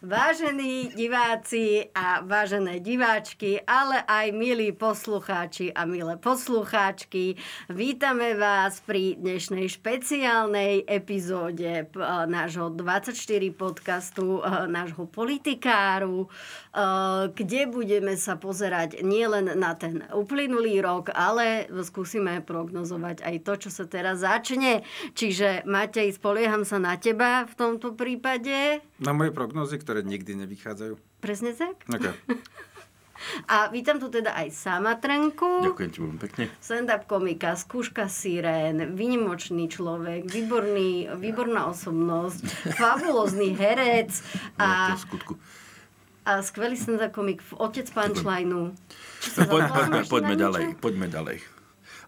Vážení diváci a vážené diváčky, ale aj milí poslucháči a milé poslucháčky, vítame vás pri dnešnej špeciálnej epizóde nášho 24 podcastu, nášho politikáru, kde budeme sa pozerať nielen na ten uplynulý rok, ale skúsime prognozovať aj to, čo sa teraz začne. Čiže Matej, spolieham sa na teba v tomto prípade. Na moje prognozy, ktoré nikdy nevychádzajú. Presne tak. Okay. A vítam tu teda aj sama Trenku. Ďakujem ti veľmi pekne. Stand-up komika, skúška sirén, vynimočný človek, výborný, výborná osobnosť, fabulózny herec. A, no, skutku. a skvelý stand-up komik, otec punchlineu. No, poď, poďme, poďme ďalej, poďme ďalej.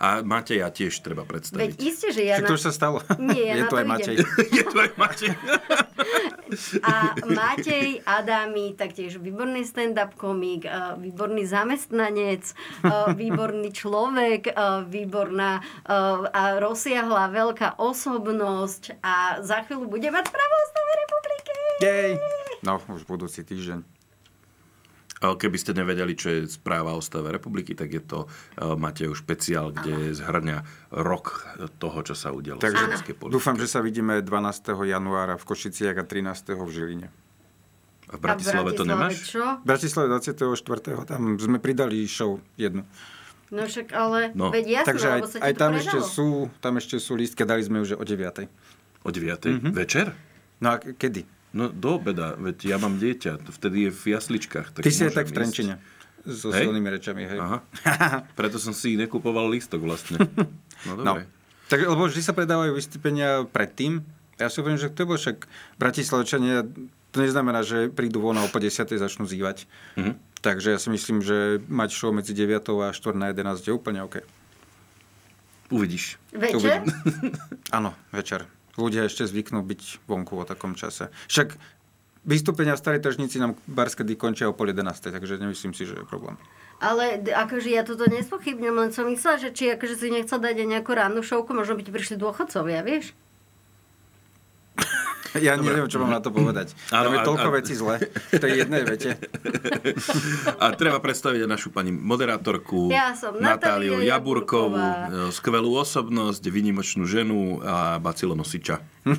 A Mateja tiež treba predstaviť. Veď isté, že ja... Na... to už sa stalo. Nie, ja je to aj Matej. je to aj Matej. A Matej Adami, taktiež výborný stand-up komik, výborný zamestnanec, výborný človek, výborná a rozsiahla veľká osobnosť a za chvíľu bude mať právo republiky. Jej! No, už budúci týždeň. Keby ste nevedeli, čo je správa o stave republiky, tak je to Matejov špeciál, kde zhrňa rok toho, čo sa udialo Takže v dúfam, že sa vidíme 12. januára v Košiciach a 13. v Žiline. A v Bratislave, to nemáš? Čo? V Bratislave 24. Tam sme pridali show jednu. No však ale, no. veď jasno, Takže aj, sa aj tam, ešte sú, tam ešte sú lístke, dali sme už o 9. O 9. Mm-hmm. Večer? No a kedy? No do obeda, veď ja mám dieťa, vtedy je v jasličkách. Tak Ty si aj tak v Trenčine. So hej? silnými rečami, hej. Aha. Preto som si nekupoval lístok vlastne. No, no. dobre. No. Tak, lebo vždy sa predávajú vystúpenia predtým. Ja si hovorím, že to bolo však Bratislavčania, to neznamená, že prídu von a o 50. začnú zývať. Mm-hmm. Takže ja si myslím, že mať show medzi 9. a 4 na 11 je úplne OK. Uvidíš. Večer? Áno, večer ľudia ešte zvyknú byť vonku o takom čase. Však vystúpenia starej tržnici nám barskedy končia o pol 11, takže nemyslím si, že je problém. Ale akože ja toto nespochybňujem, len som myslela, že či akože si nechcel dať aj nejakú rannú šovku, možno by ti prišli dôchodcovia, vieš? Ja Dobre. neviem, čo mám na to povedať. Áno, Tam je toľko a, vecí zle v tej jednej vete. A treba predstaviť aj našu pani moderátorku ja som Natáliu Jaburkovú, Jaburková. skvelú osobnosť, vynimočnú ženu a bacilonosiča.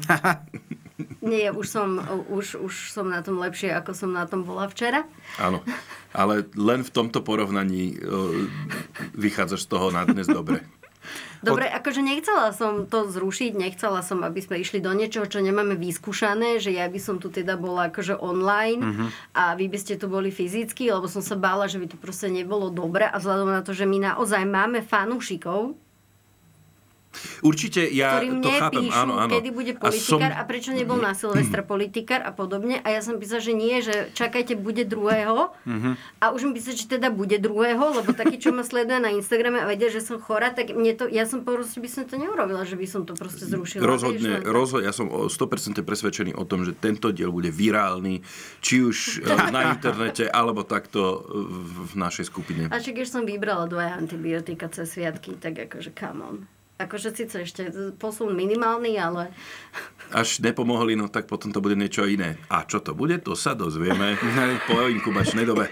Nie, už som, už, už som na tom lepšie, ako som na tom bola včera. Áno, ale len v tomto porovnaní vychádzaš z toho na dnes dobre. Dobre, Od... akože nechcela som to zrušiť, nechcela som, aby sme išli do niečoho, čo nemáme vyskúšané, že ja by som tu teda bola akože online uh-huh. a vy by ste tu boli fyzicky, lebo som sa bála, že by to proste nebolo dobre a vzhľadom na to, že my naozaj máme fanúšikov, Určite ja ktorým to chápem, áno, áno. kedy bude politikár a, som... a prečo nebol na Silvestra politikár a podobne. A ja som písala, že nie, že čakajte, bude druhého. Uh-huh. A už mi písala, že teda bude druhého, lebo taký, čo ma sleduje na Instagrame a vedia, že som chora, tak mne to, ja som proste by som to neurobila, že by som to proste zrušila. Rozhodne, rozhodne, ja som 100% presvedčený o tom, že tento diel bude virálny, či už e, na internete, alebo takto v našej skupine. A však, keď som vybrala dvoje antibiotika cez sviatky, tak akože come on. Akože síce ešte posun minimálny, ale... Až nepomohli, no tak potom to bude niečo iné. A čo to bude, to sa dozvieme po inkubačnej dobe.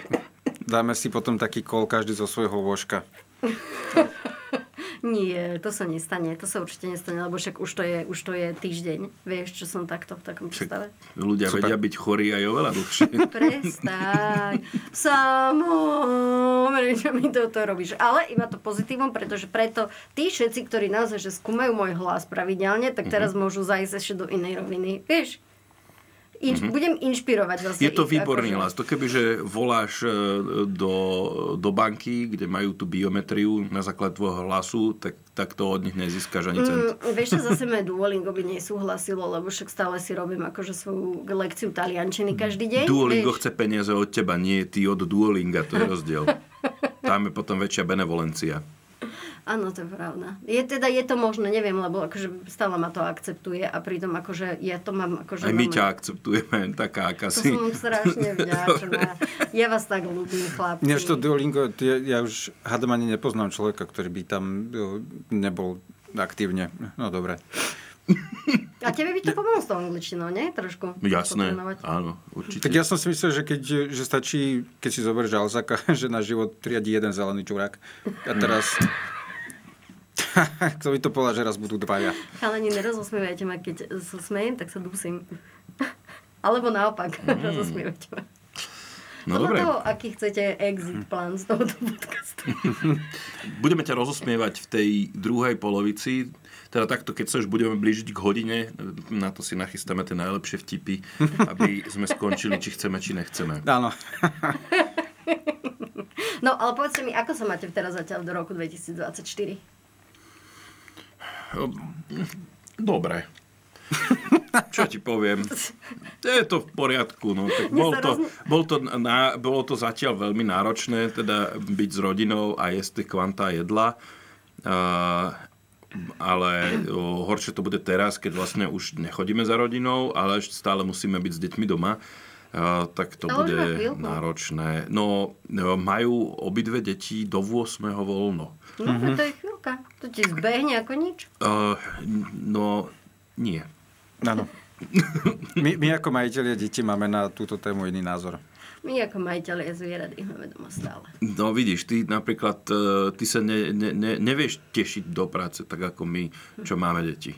Dáme si potom taký kol každý zo svojho vožka. Nie, to sa nestane, to sa určite nestane, lebo však už to je, už to je týždeň. Vieš, čo som takto v takom stave? Ľudia Super. vedia byť chorí aj oveľa dlhšie. Prestaň. Samo, prečo mi toto robíš? Ale iba to pozitívum, pretože preto tí všetci, ktorí naozaj že skúmajú môj hlas pravidelne, tak teraz mm-hmm. môžu zajsť ešte do inej roviny. Vieš? Inš, mm-hmm. Budem inšpirovať zase Je to ich, výborný akože. hlas. To keby, že voláš e, do, do banky, kde majú tú biometriu na základ tvojho hlasu, tak, tak to od nich nezískaš ani cent. Mm, vieš, čo zase moje Duolingo by nesúhlasilo, lebo však stále si robím akože svoju lekciu taliančiny každý deň. Duolingo vieš. chce peniaze od teba, nie ty od Duolinga, to je rozdiel. Tam je potom väčšia benevolencia. Áno, to je pravda. Je teda, je to možné, neviem, lebo akože stále ma to akceptuje a pritom akože ja to mám akože... Aj my normálne- ťa akceptujeme, taká, aká To si. som strašne vďačná. Ja vás tak ľúbim, chlapci. Než to Duolingo, ja, ja už hádam ani nepoznám človeka, ktorý by tam nebol aktívne. No dobre. A tebe by to pomohlo s tou angličtinou, nie? Trošku. Jasné, áno, určite. Tak ja som si myslel, že, keď, že stačí, keď si zoberieš Alzaka, že na život riadi jeden zelený čurák. A teraz... Kto by to povedal, že raz budú dvaja. Chalani, nerozosmievajte ma, keď sa smejem, tak sa dusím. Alebo naopak, rozosmievajte ma. No Podľa dobre, toho, aký chcete exit plán z tohoto podcastu. budeme ťa rozosmievať v tej druhej polovici. Teda takto, keď sa už budeme blížiť k hodine, na to si nachystáme tie najlepšie vtipy, aby sme skončili, či chceme, či nechceme. Áno. No, ale povedzte mi, ako sa máte teraz zatiaľ do roku 2024? Dobre. Čo ti poviem? Je to v poriadku. No. Tak bol, to, bol, to na, bolo to zatiaľ veľmi náročné, teda byť s rodinou a jesť tie kvantá jedla. Uh, ale horšie to bude teraz, keď vlastne už nechodíme za rodinou, ale ešte stále musíme byť s deťmi doma. Uh, tak to To bude náročné. No, no, majú obidve deti do 8. voľno. No, mm-hmm. to je chvíľka. To ti zbehne ako nič. Uh, no, nie. Áno. My, my ako majiteľia detí máme na túto tému iný názor. My ako majiteľia zvierat ich máme doma stále. No vidíš, ty napríklad, e, ty sa ne, ne, ne, nevieš tešiť do práce, tak ako my, čo máme deti.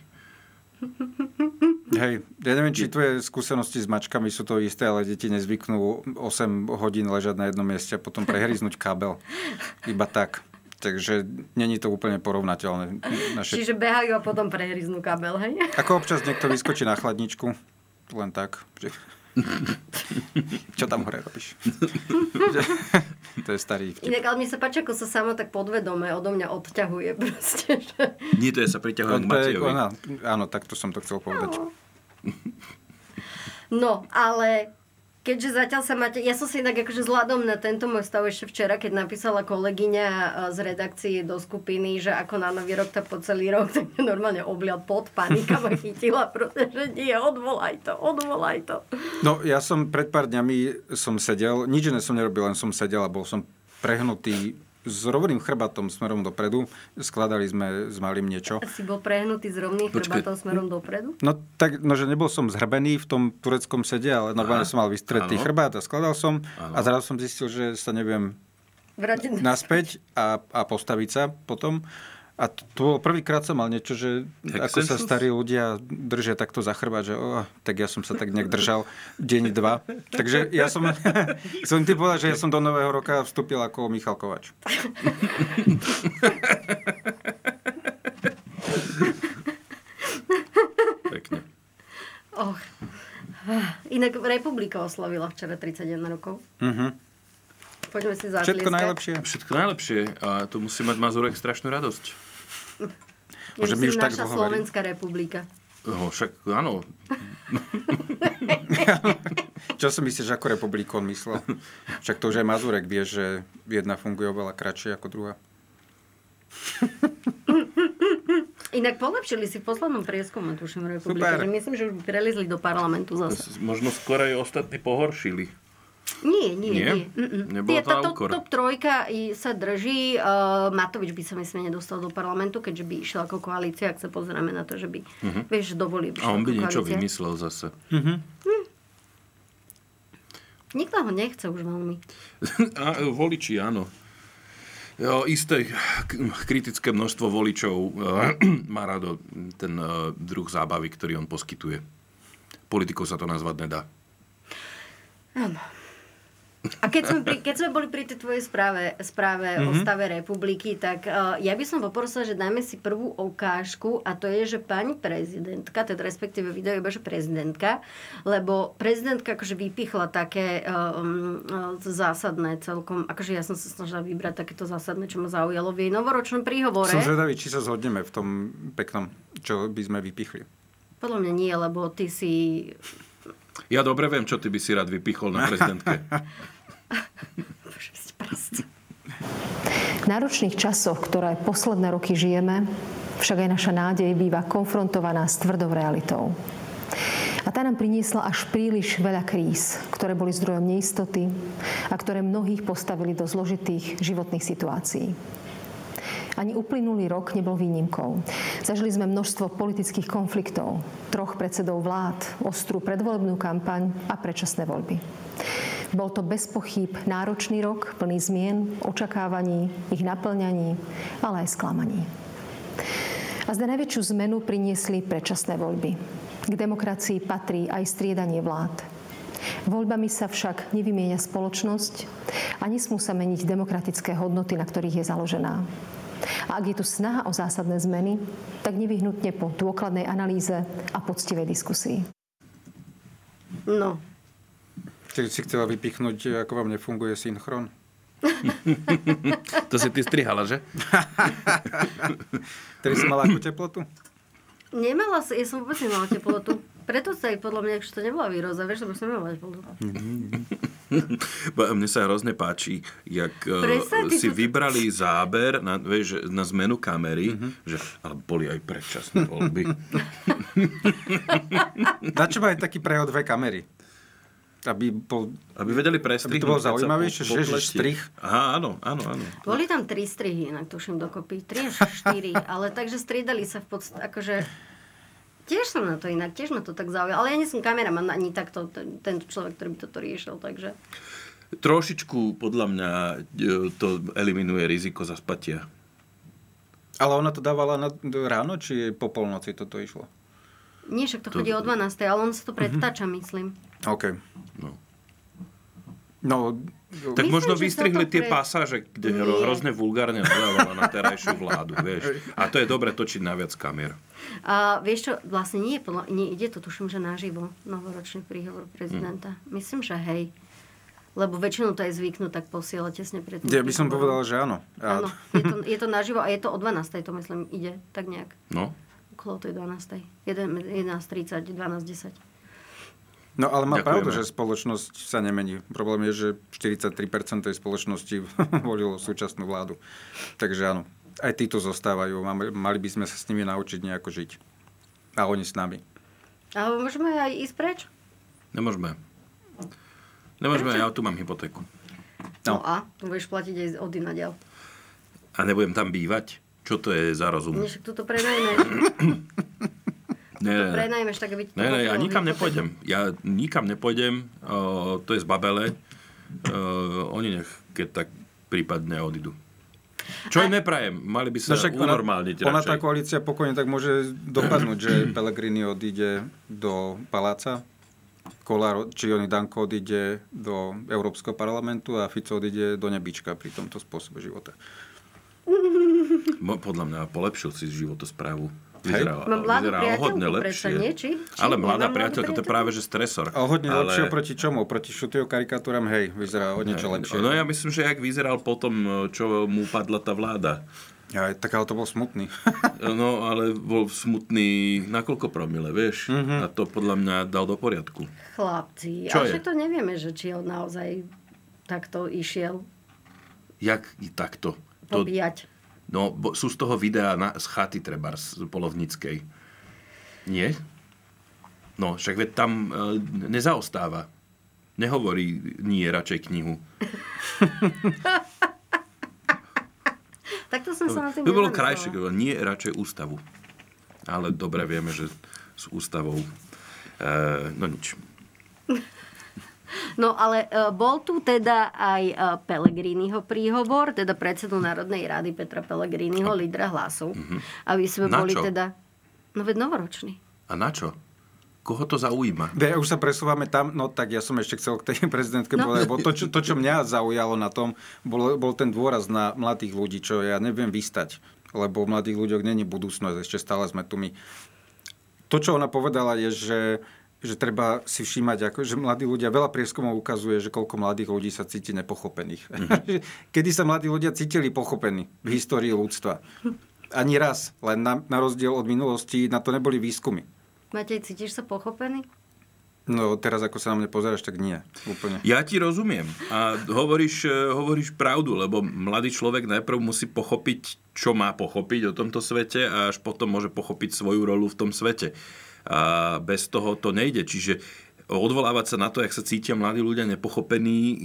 Hej, ja neviem, či tvoje skúsenosti s mačkami sú to isté, ale deti nezvyknú 8 hodín ležať na jednom mieste a potom prehryznúť kábel. Iba tak. Takže není to úplne porovnateľné. Naše... Čiže behajú a potom prehryznú kabel, hej? Ako občas niekto vyskočí na chladničku, len tak. Čo tam hore robíš? to je starý vtip. Inak, ale mi sa páči, ako sa sama tak podvedome odo mňa odťahuje proste, že... Nie, to je sa priťahujem k to Matejovi. ona- Áno, takto som to chcel povedať. No, ale keďže zatiaľ sa máte... Ja som si inak akože vzhľadom na tento môj stav ešte včera, keď napísala kolegyňa e, z redakcie do skupiny, že ako na nový rok, tak po celý rok, tak normálne oblial pod panika ma chytila, pretože nie, odvolaj to, odvolaj to. No, ja som pred pár dňami som sedel, nič iné som nerobil, len som sedel a bol som prehnutý s rovným chrbatom smerom dopredu. Skladali sme s malým niečo. Si bol prehnutý s rovným Počkaj. chrbátom smerom dopredu? No tak, no, že nebol som zhrbený v tom tureckom sede, ale normálne som mal vystretý chrbát a skladal som Áno. a zrazu som zistil, že sa neviem Vrátiť naspäť a, a postaviť sa potom. A bolo prvýkrát som mal niečo, že Tak ako sa starí ľudia držia takto za chrbát, že oh, tak ja som sa tak nejak držal deň, dva. Takže ja som, som ti povedal, že ja som do nového roka vstúpil ako Michal Kovač. Pekne. Och. Inak Republika oslavila včera 31 rokov. Mhm. Poďme si zatlieskať. Všetko najlepšie. Všetko najlepšie a tu musí mať Mazurek strašnú radosť. Môže my Myslím, už tak naša dlho Slovenská republika. No, však áno, Čo si myslíš, ako republiku on myslel? Však to už aj Mazurek vie, že jedna funguje oveľa kratšie ako druhá. Inak polepšili si v poslednom prieskume, tuším. Že myslím, že už prelizli do parlamentu zase. možno skôr aj ostatní pohoršili. Nie, nie, Nie? nie. Mm-mm. Nebolo Tie- to top, úkor? top trojka i sa drží. Uh, Matovič by sa myslím nedostal do parlamentu, keďže by išiel ako koalícia, ak sa pozeráme na to, že by, vieš, dovolil. A on by niečo koalícia. vymyslel zase. Nikto ho nechce už veľmi. A voliči, áno. Jo, isté kritické množstvo voličov e, má rado ten e, druh zábavy, ktorý on poskytuje. Politikou sa to nazvať nedá. Áno. A keď sme, pri, keď sme boli pri tej tvojej správe, správe mm-hmm. o Mhm. stave republiky, tak uh, ja by som poprosila, že dajme si prvú ukážku a to je, že pani prezidentka, teda respektíve video iba, že prezidentka, lebo prezidentka akože vypichla také um, zásadné celkom, akože ja som sa snažila vybrať takéto zásadné, čo ma zaujalo v jej novoročnom príhovore. Som zvedavý, či sa zhodneme v tom peknom, čo by sme vypichli. Podľa mňa nie, lebo ty si... Ja dobre viem, čo ty by si rád vypichol na prezidentke. V náročných časoch, ktoré posledné roky žijeme, však aj naša nádej býva konfrontovaná s tvrdou realitou. A tá nám priniesla až príliš veľa kríz, ktoré boli zdrojom neistoty a ktoré mnohých postavili do zložitých životných situácií. Ani uplynulý rok nebol výnimkou. Zažili sme množstvo politických konfliktov, troch predsedov vlád, ostrú predvolebnú kampaň a predčasné voľby. Bol to bez pochyb náročný rok, plný zmien, očakávaní, ich naplňaní, ale aj sklamaní. A zde najväčšiu zmenu priniesli predčasné voľby. K demokracii patrí aj striedanie vlád. Voľbami sa však nevymieňa spoločnosť a nesmú sa meniť demokratické hodnoty, na ktorých je založená. A ak je tu snaha o zásadné zmeny, tak nevyhnutne po dôkladnej analýze a poctivej diskusii. No, Ty si chcela vypichnúť, ako vám nefunguje synchron? To si ty strihala, že? Ktorý si mala akú teplotu? nemala som, ja som vôbec nemala teplotu. Preto sa aj podľa mňa, že to nebola výroza, vieš, lebo som nemala teplotu. Bo Mne sa hrozne páči, jak Presne, ty si to- vybrali záber na, vieš, na zmenu kamery, že ale boli aj predčasné voľby. Na čo majú taký prehod dve kamery? Aby bol... Aby vedeli prestrihnúť. Aby to bolo zaujímavejšie, po- po že- pleti. strih. Aha, áno, áno, áno. Boli tam tri strihy, inak tuším dokopy. Tri až štyri, ale takže striedali sa v podstate, akože... Tiež som na to inak, tiež ma to tak zaujalo. Ale ja nie som kameraman ani takto, ten, tento človek, ktorý by toto riešil, takže... Trošičku, podľa mňa, e, to eliminuje riziko zaspatia. Ale ona to dávala na, ráno, či po polnoci toto išlo? Nie, však to chodí o 12, ale on sa to predtáča, myslím. OK. No. No, Tak Myslím, možno vystrihli tie pre- pasáže, kde Nie. hro- hrozne vulgárne nadávala na terajšiu vládu, vieš. A to je dobre točiť na viac kamier. A vieš čo, vlastne nie, je podľa, nie ide to, tuším, že naživo, novoročný príhovor prezidenta. Hm. Myslím, že hej. Lebo väčšinou to aj zvyknú tak posielať tesne pred tým ja by som povedal, že áno. Áno, je to, je to naživo a je to o 12. to myslím ide, tak nejak. No, Okolo tej 12. 11.30, 12.10. No ale má Ďakujeme. pravdu, že spoločnosť sa nemení. Problém je, že 43% tej spoločnosti volilo súčasnú vládu. Takže áno, aj títo zostávajú. Mali by sme sa s nimi naučiť nejako žiť. A oni s nami. Ale môžeme aj ísť preč? nemôžeme. Nemôžeme, ja tu mám hypotéku. No, No. a? Tu budeš platiť aj od inadiaľ. A nebudem tam bývať? Čo to je za rozum? Však toto prenajmeš. Nie, to prenajmeš, tak aby Ne, ne, ja nikam nepôjdem. Ja nikam nepôjdem. O, to je z Babele. O, oni nech, keď tak prípadne odídu. Čo im neprajem? Mali by sa No však ona, unormálniť ona radšej. tá koalícia pokojne tak môže dopadnúť, že Pellegrini odíde do paláca, Kolár, či oni Danko odíde do Európskeho parlamentu a Fico odíde do nebička pri tomto spôsobe života. Podľa mňa polepšil si životosprávu. Vyzeral, Mám mladú vyzeral priateľku hodne lepšie. nie? Či- či Ale mladá priateľka, to je práve že stresor. A hodne Ale- lepšie oproti čomu? Proti šutého karikatúram, hej, vyzerá o niečo lepšie. No ja myslím, že jak vyzeral potom, čo mu padla tá vláda. Ja, tak ale to bol smutný. No, ale bol smutný na koľko promile, vieš? Mhm. A to podľa mňa dal do poriadku. Chlapci, Čo ale to nevieme, že či on naozaj takto išiel Jak i takto? To, pobíjať. No, bo, sú z toho videá na, z chaty treba, z polovníckej. Nie? No, však veď tam e, nezaostáva. Nehovorí nie, radšej knihu. Takto som sa na tým By bolo krajšie, keby nie, radšej ústavu. Ale dobre vieme, že s ústavou... E, no nič. No ale e, bol tu teda aj e, Pellegriniho príhovor, teda predsedu Národnej rady Petra Pellegriniho, lídra hlasu. Aby sme Na boli čo? teda... No veď novoročný. A na čo? koho to zaujíma? Ja už sa presúvame tam, no tak ja som ešte chcel k tej prezidentke no. povedať, lebo to čo, to, čo mňa zaujalo na tom, bol, bol ten dôraz na mladých ľudí, čo ja neviem vystať, lebo v mladých ľuďoch není budúcnosť, ešte stále sme tu my. To, čo ona povedala, je, že že treba si všímať, ako, že mladí ľudia, veľa prieskumov ukazuje, že koľko mladých ľudí sa cíti nepochopených. Mm-hmm. Kedy sa mladí ľudia cítili pochopení v histórii ľudstva? Ani raz, len na, na rozdiel od minulosti, na to neboli výskumy. Matej, cítiš sa pochopený? No teraz, ako sa na mňa pozeráš, tak nie. Úplne. Ja ti rozumiem. A hovoríš, e, hovoríš pravdu, lebo mladý človek najprv musí pochopiť, čo má pochopiť o tomto svete a až potom môže pochopiť svoju rolu v tom svete. A bez toho to nejde. Čiže odvolávať sa na to, jak sa cítia mladí ľudia nepochopení,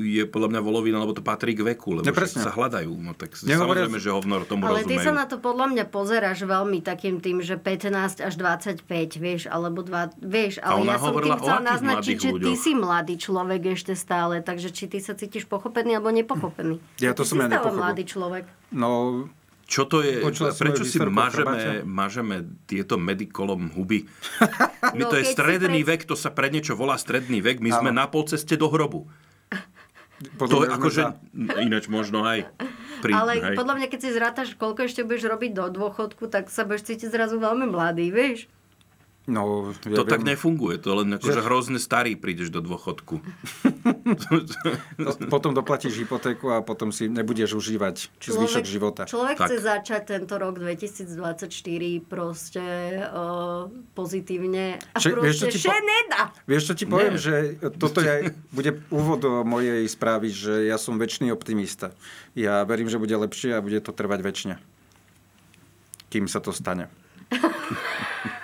je, podľa mňa volovina, lebo to patrí k veku, lebo ja, sa hľadajú. No tak Nehovoria... samozrejme, že hovno tomu Ale rozumejú. ty sa na to podľa mňa pozeráš veľmi takým tým, že 15 až 25, vieš, alebo 2, vieš, ale ja som tým chcela naznačiť, že ty si mladý človek ešte stále, takže či ty sa cítiš pochopený alebo nepochopený. Ja to ty som ja nepochopil. mladý človek. No, čo to je? Počula Prečo si mažeme, mažeme tieto medikolom huby? My no, to je stredný pred... vek, to sa pre niečo volá stredný vek. My sme na pol ceste do hrobu. to je akože, ináč možno aj pri, Ale hej. podľa mňa, keď si zrátaš, koľko ešte budeš robiť do dôchodku, tak sa budeš cítiť zrazu veľmi mladý, vieš? No, ja to viem. tak nefunguje, to len akože že... hrozne starý prídeš do dôchodku. no, potom doplatíš hypotéku a potom si nebudeš užívať človek, zvyšok života. Človek tak. chce začať tento rok 2024 proste uh, pozitívne a Če, proste vieš, čo ti po... nedá. Vieš, čo ti poviem, Nie. že toto je, bude úvod do mojej správy, že ja som väčší optimista. Ja verím, že bude lepšie a bude to trvať väčšine. Kým sa to stane.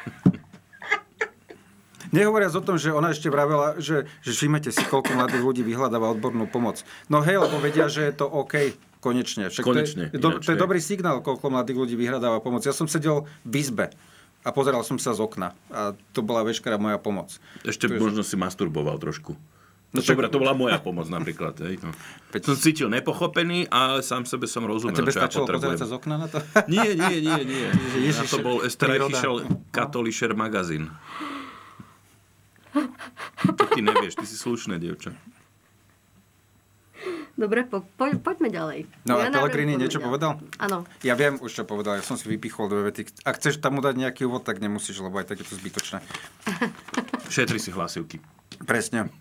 Nehovoriac o tom, že ona ešte vravela, že, že všimete si, koľko mladých ľudí vyhľadáva odbornú pomoc. No hej, lebo vedia, že je to OK. Konečne. Však Konečne. To je, do, to je dobrý signál, koľko mladých ľudí vyhľadáva pomoc. Ja som sedel v izbe a pozeral som sa z okna. A to bola veškerá moja pomoc. Ešte Takže... možno si masturboval trošku. No však... to bola moja pomoc napríklad. Hej. No. Som cítil nepochopený a sám sebe som rozumel, a tebe čo ja potrebujem. sa z okna na to? Nie, nie, nie. nie. Ježiš, na to bol Esterreichischer Katholischer magazín. To ty nevieš, ty si slušné, dievča. Dobre, po, po, poďme ďalej. No ja a Pellegrini niečo ďalej. povedal? Áno. Ja viem už, čo povedal. Ja som si vypichol dve vety. Ak chceš tam dať nejaký úvod, tak nemusíš, lebo aj tak je to zbytočné. Šetri si hlasivky. Presne.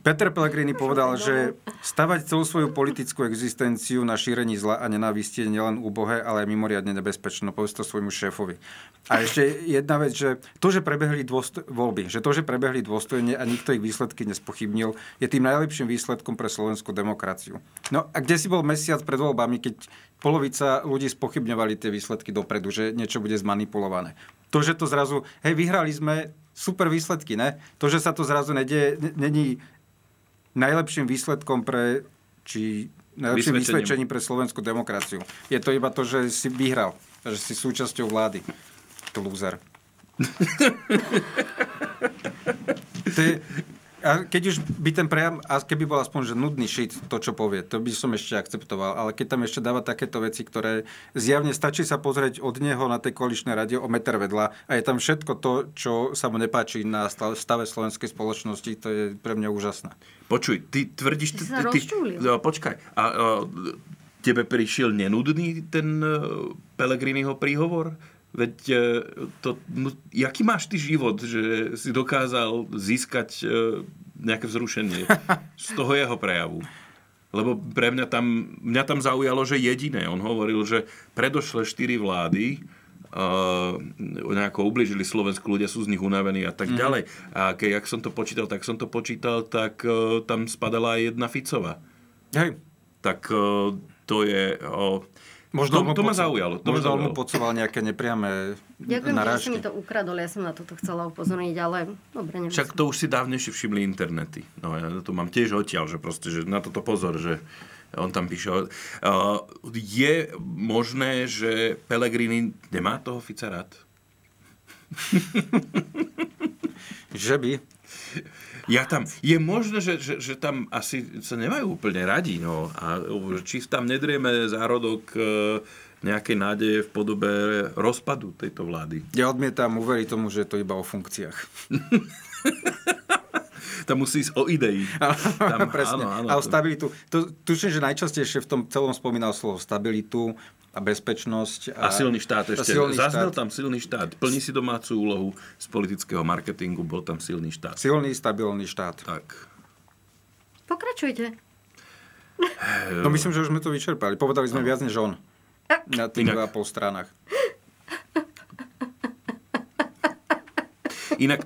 Peter Pellegrini povedal, že stavať celú svoju politickú existenciu na šírení zla a nenávisti je nielen úbohé, ale aj mimoriadne nebezpečné. Povedz to svojmu šéfovi. A ešte jedna vec, že to, že prebehli dôsto- voľby, že to, že prebehli dôstojne a nikto ich výsledky nespochybnil, je tým najlepším výsledkom pre slovenskú demokraciu. No a kde si bol mesiac pred voľbami, keď polovica ľudí spochybňovali tie výsledky dopredu, že niečo bude zmanipulované. To, že to zrazu, hej, vyhrali sme, super výsledky, ne? To, že sa to zrazu nedie, není najlepším výsledkom pre, či najlepším vysvedčením pre slovenskú demokraciu. Je to iba to, že si vyhral, že si súčasťou vlády. Loser. to je, a keď už by ten prejav, a keby bol aspoň že nudný shit, to čo povie, to by som ešte akceptoval. Ale keď tam ešte dáva takéto veci, ktoré zjavne stačí sa pozrieť od neho na tej koaličnej rade o meter vedľa a je tam všetko to, čo sa mu nepáči na stave slovenskej spoločnosti, to je pre mňa úžasné. Počuj, ty tvrdíš... Ty, ty, ty, no, počkaj. A, a tebe prišiel nenudný ten uh, Pelegriniho príhovor? Veď e, to, no, jaký máš ty život, že si dokázal získať e, nejaké vzrušenie z toho jeho prejavu? Lebo pre mňa tam, mňa tam zaujalo, že jediné. On hovoril, že predošle štyri vlády uh, nejako ubližili Slovensku, ľudia sú z nich unavení a tak mm. ďalej. A keď jak som to počítal, tak som to počítal, tak uh, tam spadala aj jedna Ficová. Hej. Tak uh, to je... Uh, Možno to, to ma zaujalo. To možno mu podsoval nejaké nepriame Ďakujem, narážky. že si mi to ukradol, ja som na toto chcela upozorniť, ale dobre, neviem. Však to už si dávnejšie všimli internety. No ja to mám tiež odtiaľ, že proste, že na toto pozor, že on tam píše. Uh, je možné, že Pelegrini nemá toho Fica rád? že by. Ja tam, je možné, že, že, že tam asi sa nemajú úplne radi, no. A či tam nedrieme zárodok e, nejakej nádeje v podobe rozpadu tejto vlády. Ja odmietam uveriť tomu, že je to iba o funkciách. Tam musí ísť o idei. Tam, Presne. Áno, áno, a o stabilitu. To, tuším, že najčastejšie v tom celom spomínal slovo stabilitu a bezpečnosť. A, a silný štát ešte. Silný Zaznel štát. tam silný štát. Plní si domácu úlohu z politického marketingu, bol tam silný štát. Silný, stabilný štát. Tak. Pokračujte. No myslím, že už sme to vyčerpali. Povedali sme no. viac než on. Na tých dva pol stranách. Inak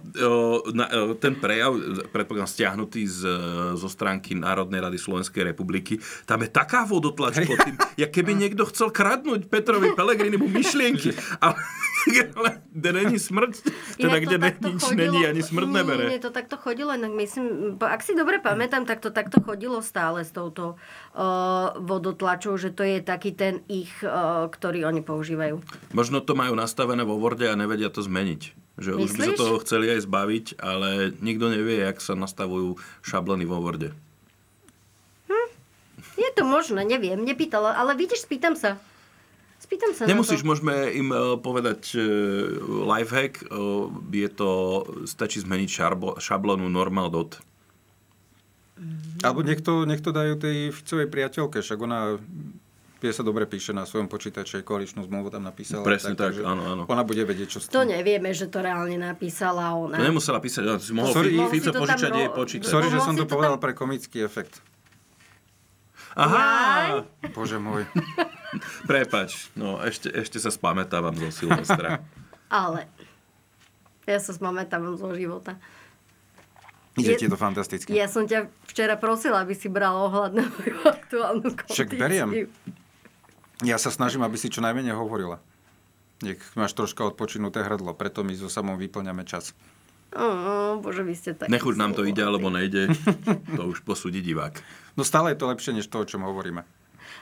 na, ten prejav, predpokladám stiahnutý z, zo stránky Národnej rady Slovenskej republiky, tam je taká vodotlač pod tým, ja keby niekto chcel kradnúť Petrovi Pelegrinimu myšlienky. Ale, ale kde není smrť, teda kde ne, nič chodilo, není, ani smrť nebere. Nie, to takto chodilo, inak myslím, ak si dobre pamätám, tak to takto chodilo stále s touto uh, vodotlačou, že to je taký ten ich, uh, ktorý oni používajú. Možno to majú nastavené vo Worde a nevedia to zmeniť. Že Myslíš? už by sa toho chceli aj zbaviť, ale nikto nevie, jak sa nastavujú šablony vo Worde. Hm. Je to možné, neviem, nepýtala, ale vidíš, spýtam sa. Spýtam sa Nemusíš, môžeme im uh, povedať uh, lifehack. Uh, je to, stačí zmeniť šarbo, šablonu normal.dot. Alebo niekto, niekto dajú tej Ficovej priateľke, však ona vie sa dobre píše na svojom počítači, koaličnú zmluvu tam napísala. Presne tak, tak áno, áno. Ona bude vedieť, čo s tým. To nevieme, že to reálne napísala ona. To nemusela písať, ale si mohol Sorry, Fico požičať jej počítač. Sorry, že som to povedal tam... pre komický efekt. Aha! Bože môj. Prepač, no ešte, ešte sa spamätávam zo Silvestra. ale ja sa spamätávam zo života. Ide ti to fantasticky. Ja som ťa včera prosila, aby si bral ohľad na moju aktuálnu kondíciu. Však beriem. Ja sa snažím, aby si čo najmenej hovorila. Nech máš troška odpočinuté hrdlo, preto my so samou vyplňame čas. Oh, bože, vy ste tak. Nechuť nám to ide alebo nejde, to už posúdi divák. No stále je to lepšie, než to, o čom hovoríme.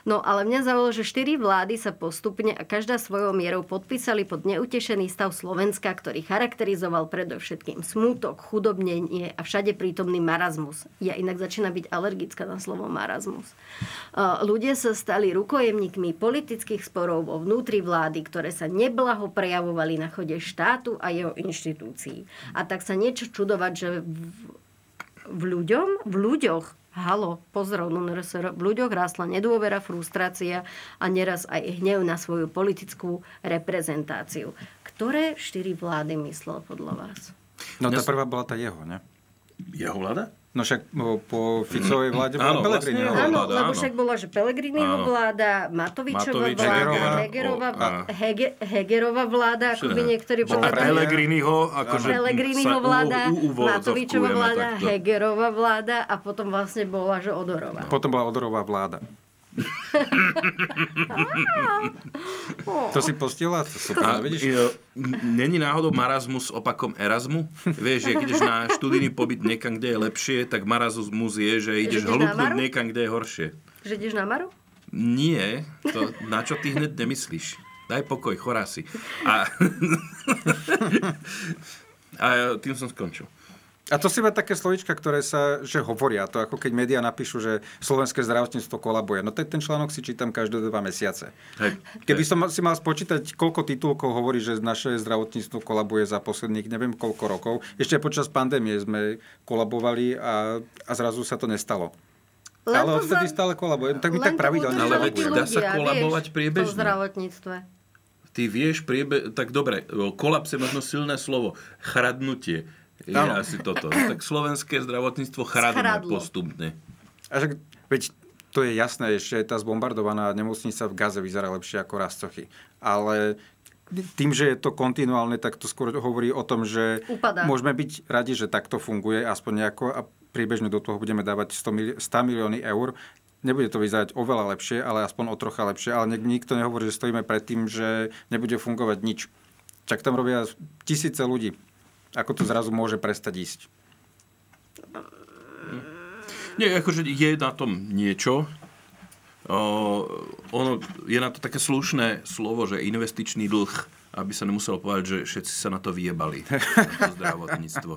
No ale mňa zaujalo, že štyri vlády sa postupne a každá svojou mierou podpísali pod neutešený stav Slovenska, ktorý charakterizoval predovšetkým smútok, chudobnenie a všade prítomný marazmus. Ja inak začína byť alergická na slovo marazmus. Ľudia sa stali rukojemníkmi politických sporov vo vnútri vlády, ktoré sa neblaho prejavovali na chode štátu a jeho inštitúcií. A tak sa niečo čudovať, že v, v ľuďom, v ľuďoch Halo, pozrel NRSR, v ľuďoch rástla nedôvera, frustrácia a neraz aj hnev na svoju politickú reprezentáciu. Ktoré štyri vlády myslel podľa vás? No tá prvá bola tá jeho, ne? Jeho vláda? No však po Ficovej vláde bola Pelegriniho vláda. Áno, lebo však bola, že Pelegriniho vláda, Matovičová Matovič, vláda, Hegerová, Hege, Hegerová vláda, ako by niektorí povedali. Pelegriniho, akože Pelegriniho vláda, Matovičová vláda, Hegerová vláda a potom vlastne bola, že Odorová. Potom bola Odorová vláda to si postila? To super, a, vidíš? Není náhodou marazmus opakom Erasmu? Vieš, že keď ideš na študijný pobyt niekam, kde je lepšie, tak marazmus je, že ideš hlúdnuť niekam, kde je horšie. Že ideš na Maru? Nie, to, na čo ty hneď nemyslíš. Daj pokoj, chorá si. A, a tým som skončil. A to si iba také slovička, ktoré sa, že hovoria. To ako keď médiá napíšu, že slovenské zdravotníctvo kolabuje. No ten, ten článok si čítam každé dva mesiace. Hej. Keby som si mal spočítať, koľko titulkov hovorí, že naše zdravotníctvo kolabuje za posledných neviem koľko rokov. Ešte počas pandémie sme kolabovali a, a zrazu sa to nestalo. Len ale odtedy za... stále kolabuje. Tak mi tak pravidelne Ale dá sa kolabovať priebežne. V zdravotníctve. Ty vieš priebe... Tak dobre, kolaps je možno silné slovo. Chradnutie je ano. asi toto. Tak slovenské zdravotníctvo chradne postupne. A že, veď to je jasné, ešte tá zbombardovaná nemocnica v Gaze vyzerá lepšie ako Rastochy. Ale tým, že je to kontinuálne, tak to skôr hovorí o tom, že Upadá. môžeme byť radi, že takto funguje, aspoň nejako a priebežne do toho budeme dávať 100, mili- 100 milióny eur. Nebude to vyzerať oveľa lepšie, ale aspoň o trocha lepšie. Ale nikto nehovorí, že stojíme pred tým, že nebude fungovať nič. Čak tam robia tisíce ľudí. Ako to zrazu môže prestať ísť? Nie, akože je na tom niečo. O, ono je na to také slušné slovo, že investičný dlh, aby sa nemuselo povedať, že všetci sa na to vyjebali. To zdravotníctvo.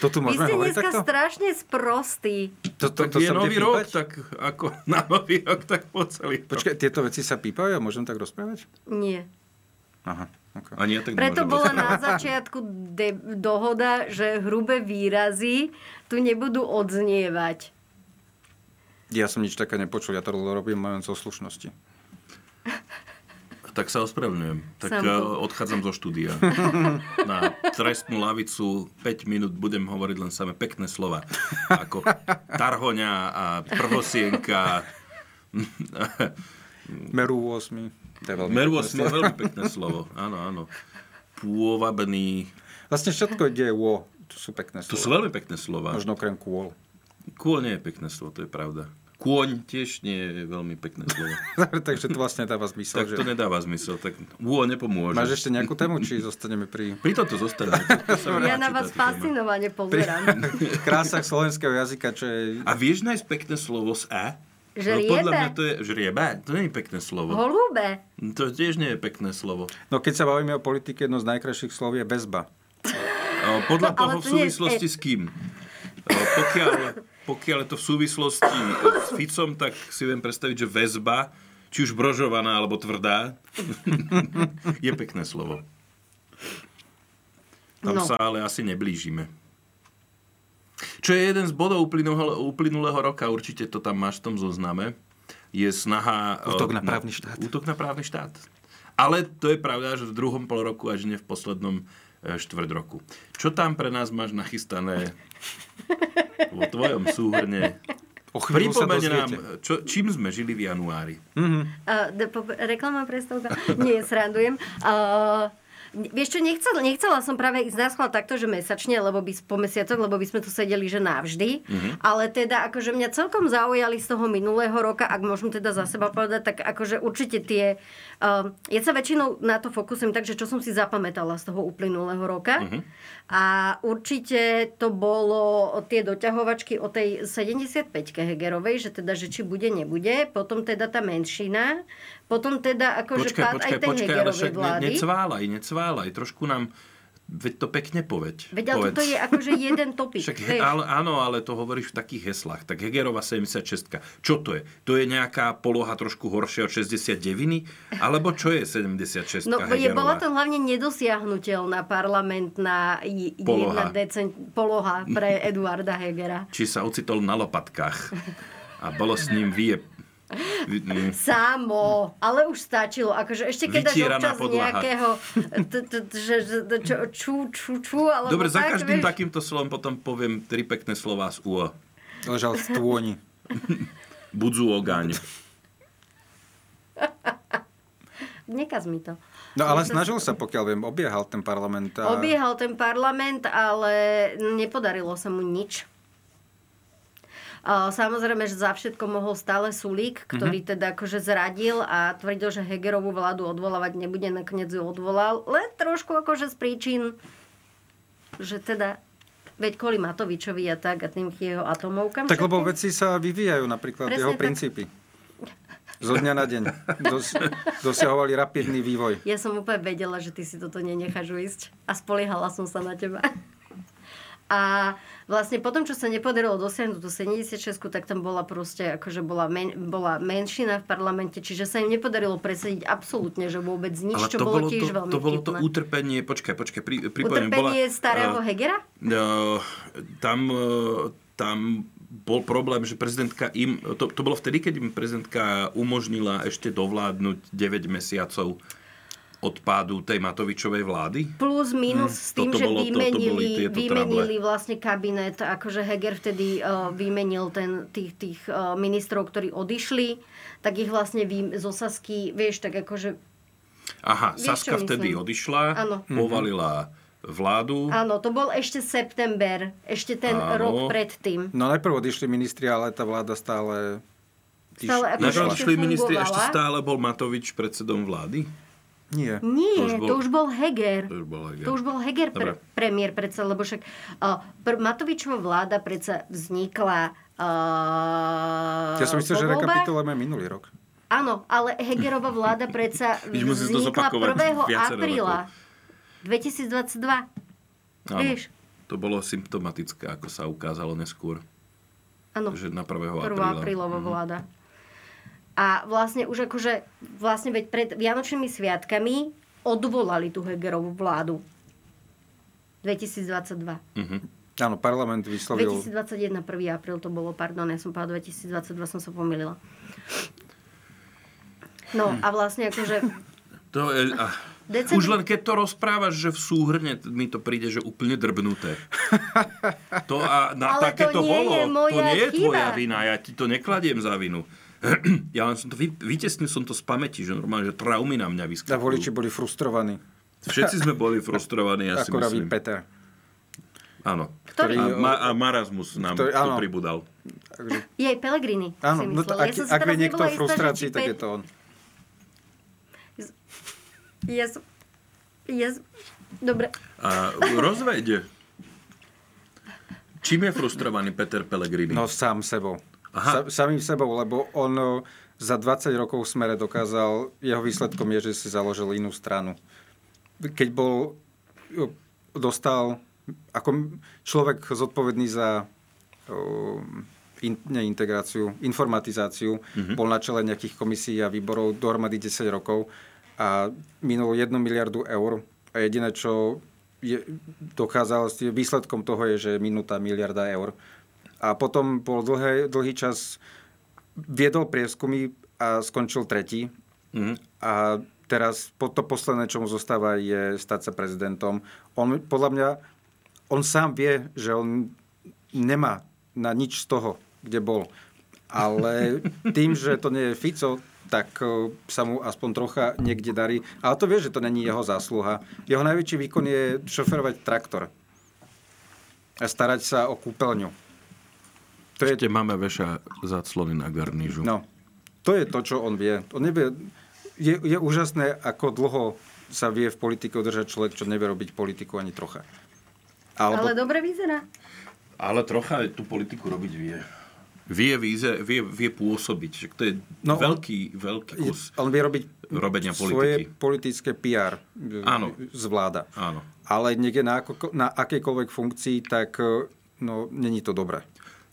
To tu Vy môžeme ste hovoriť dneska takto? strašne sprostý. To, to, Tak to je nový rok, pípať? tak ako na nový rok, tak po celý rok. Počkaj, tieto veci sa pípajú a môžem tak rozprávať? Nie. Aha, okay. A nie, tak Preto nemôžem bola na začiatku de- dohoda, že hrubé výrazy tu nebudú odznievať. Ja som nič také nepočul, ja to robím len zo slušnosti. Tak sa ospravedlňujem. Tak Sám eh, odchádzam zo štúdia. Na trestnú lavicu 5 minút budem hovoriť len samé pekné slova. Ako Tarhoňa a Prvosienka. Meru 8. To je veľmi Mervo pekné veľmi pekné slovo. Áno, áno. Pôvabný. Vlastne všetko, je wo, to sú pekné To slova. sú veľmi pekné slova. Možno okrem kôl. Kôň nie je pekné slovo, to je pravda. Kôň tiež nie je veľmi pekné slovo. Takže to vlastne dáva zmysel. tak že... to nedáva zmysel. Tak úo nepomôže. Máš ešte nejakú tému, či zostaneme pri Pri toto zostaneme. To Ja na vás fascinovane pozerám. krásach slovenského jazyka, čo je... A vieš nájsť pekné slovo z A? Žriebe. No, podľa mňa to je žriebe. To nie je pekné slovo. Holúbe. To tiež nie je pekné slovo. No keď sa bavíme o politike, jedno z najkrajších slov je väzba. O, Podľa No, toho v nie je- súvislosti s kým? Pokiaľ, pokiaľ je to v súvislosti s Ficom, tak si viem predstaviť, že väzba, či už brožovaná alebo tvrdá, je pekné slovo. Tam No. sa ale asi neblížime. Čo je jeden z bodov uplynulého, uplynulého roka, určite to tam máš v tom zozname, je snaha... Útok o, na právny štát. Útok na právny štát. Ale to je pravda, že v druhom pol roku až nie v poslednom e, štvrť roku. Čo tam pre nás máš nachystané vo tvojom súhrne? O Pripomene nám, čo, čím sme žili v januári. Uh, de, po, reklama prestávka? Nie, srandujem. Uh, Vieš čo, nechcela, nechcela som práve ísť na schvál takto, že mesačne, lebo by po mesiacoch, lebo by sme tu sedeli, že navždy. Mhm. Ale teda akože mňa celkom zaujali z toho minulého roka, ak môžem teda za seba povedať, tak akože určite tie... Uh, ja sa väčšinou na to fokusujem, takže čo som si zapamätala z toho uplynulého roka. Mhm. A určite to bolo tie doťahovačky o tej 75-ke Hegerovej, že teda, že či bude, nebude. Potom teda tá menšina. Potom teda akože Počkaj, pád aj tej počkaj, ale Hegerovej však ne, vlády. necválaj, necválaj. Trošku nám, veď to pekne povedť. Veď ale toto je akože jeden topik. Však, he, ale, áno, ale to hovoríš v takých heslách. Tak Hegerová 76. Čo to je? To je nejaká poloha trošku horšia od 69 Alebo čo je 76 No, je, Hegerová? bola to hlavne nedosiahnutelná parlamentná j- Poloha. jedna decent, poloha pre Eduarda Hegera. Či sa ocitol na lopatkách a bolo s ním vie... Samo, ale už stačilo. Akože ešte keď dáš občas nejakého ču, ču, alebo Dobre, za každým takýmto slovom potom poviem tri pekné slová z UO. Ležal v stôni. Budzu ogáň. Nekaz mi to. No ale snažil sa, pokiaľ viem, obiehal ten parlament. A... Obiehal ten parlament, ale nepodarilo sa mu nič. Samozrejme, že za všetko mohol stále Sulík, ktorý Mhm. teda akože zradil a tvrdil, že Hegerovú vládu odvolávať nebude, nakoniec ju odvolal. Len trošku akože z príčin, že teda veď kvôli Matovičovi a tak a tým jeho atomovkám. Tak lebo všetkým. veci sa vyvíjajú, napríklad Presne jeho tak. princípy. Zo dňa na deň. Dos, dosiahovali rapidný vývoj. Ja som úplne vedela, že ty si toto nenecháš ísť a spoliehala som sa na teba. A vlastne potom, čo sa nepodarilo dosiahnuť tú 76 tak tam bola proste, akože bola, men, bola menšina v parlamente, čiže sa im nepodarilo presediť absolútne, že vôbec nič, Ale čo to bolo bolo, tiež to, veľmi to bolo to vtipné. utrpenie, počkaj, počkaj, pri, pripomínam, Utrpenie bola, starého eh, Hegera? No, tam, eh, tam bol problém, že prezidentka im, to, to bolo vtedy, keď im prezidentka umožnila ešte dovládnuť 9 mesiacov od pádu tej Matovičovej vlády. Plus minus s tým, Toto že bolo- toto boli vymenili, tieto vymenili vlastne kabinet, akože Heger vtedy uh, vymenil ten, tých, tých uh, ministrov, ktorí odišli, tak ich vlastne vy, zo Sasky, vieš, tak akože Aha, Vieš, Saska vtedy myslím? odišla, Áno. povalila vládu. Áno, to bol ešte september, ešte ten Áno. rok predtým. No najprv odišli ministri, ale tá vláda stále... Stále ako- Najprv ešte išli ministri, ešte stále bol Matovič predsedom vlády. Nie. Nie, To už bol- to už bol Heger. To už bol Heger. To už bol Heger pre, premiér predsa, lebo však uh, pr- Matovičová vláda predsa vznikla uh, Ja som myslel, že rekapitulujeme minulý rok. Áno, ale Hegerová vláda predsa vznikla zopakovať 1. viacero apríla 2022. Áno. To bolo symptomatické, ako sa ukázalo neskôr. Áno. Že na 1. 1. apríla. aprílová vláda. A vlastne už akože, vlastne veď pred Vianočnými sviatkami odvolali tú Hegerovú vládu. 2022. Mhm. Áno, parlament vyslovil... 2021, 1. apríl to bolo, pardon, ja som povedala 2022, som sa pomýlila. No a vlastne akože To je, a, Decembr- Už len keď to rozprávaš, že v súhrne mi to príde, že úplne drbnuté. To a na Ale také to to nie bolo. je moja to nie je chyba. tvoja vina, ja ti to nekladiem za vinu. ja len som to, vy, vytesnil som to z pamäti, že normálne, že traumy na mňa A vyskakujú. voliči boli frustrovaní. Všetci sme boli frustrovaní, ja si ako myslím. Peter. Áno. Ktorý? A, ma, a marazmus nám Ktorý- tu áno. pribudal. Je aj Pelegrini, áno, si no myslel. to, ak, ja ak je niekto v frustrácii, tak Pe- je to on. Ja som... Ja som... Dobre. A rozveď. Čím je frustrovaný Peter Pellegrini? No sám sebou. Aha. Sa, samým sebou, lebo on o, za 20 rokov v smere dokázal, jeho výsledkom je, že si založil inú stranu. Keď bol, o, dostal ako človek zodpovedný za o, in, neintegráciu, informatizáciu, mm-hmm. bol na čele nejakých komisí a výborov dohromady 10 rokov a minul 1 miliardu eur a jediné, čo je, dokázal, výsledkom toho je, že minúta miliarda eur. A potom bol dlhé, dlhý čas, viedol prieskumy a skončil tretí. Mhm. A teraz po to posledné, čo mu zostáva, je stať sa prezidentom. On podľa mňa, on sám vie, že on nemá na nič z toho, kde bol. Ale tým, že to nie je Fico, tak o, sa mu aspoň trocha niekde darí. Ale to vie, že to není jeho zásluha. Jeho najväčší výkon je šoferovať traktor. A starať sa o kúpeľňu. To je, Ešte máme veša zaclony na garnížu. no, to je to, čo on vie. On nevie, je, je úžasné, ako dlho sa vie v politike udržať človek, čo nevie robiť politiku ani trocha. Alebo, Ale dobre vyzerá. Ale trocha tú politiku robiť vie. Vie, víze, vie, vie pôsobiť. To je No, on- veľký, veľký kus. on vie robiť robenia svoje politiky. politické PR. Áno. Zvláda. Áno. Ale niekde na, ako, na akejkoľvek funkcii, tak e, no, není to dobré.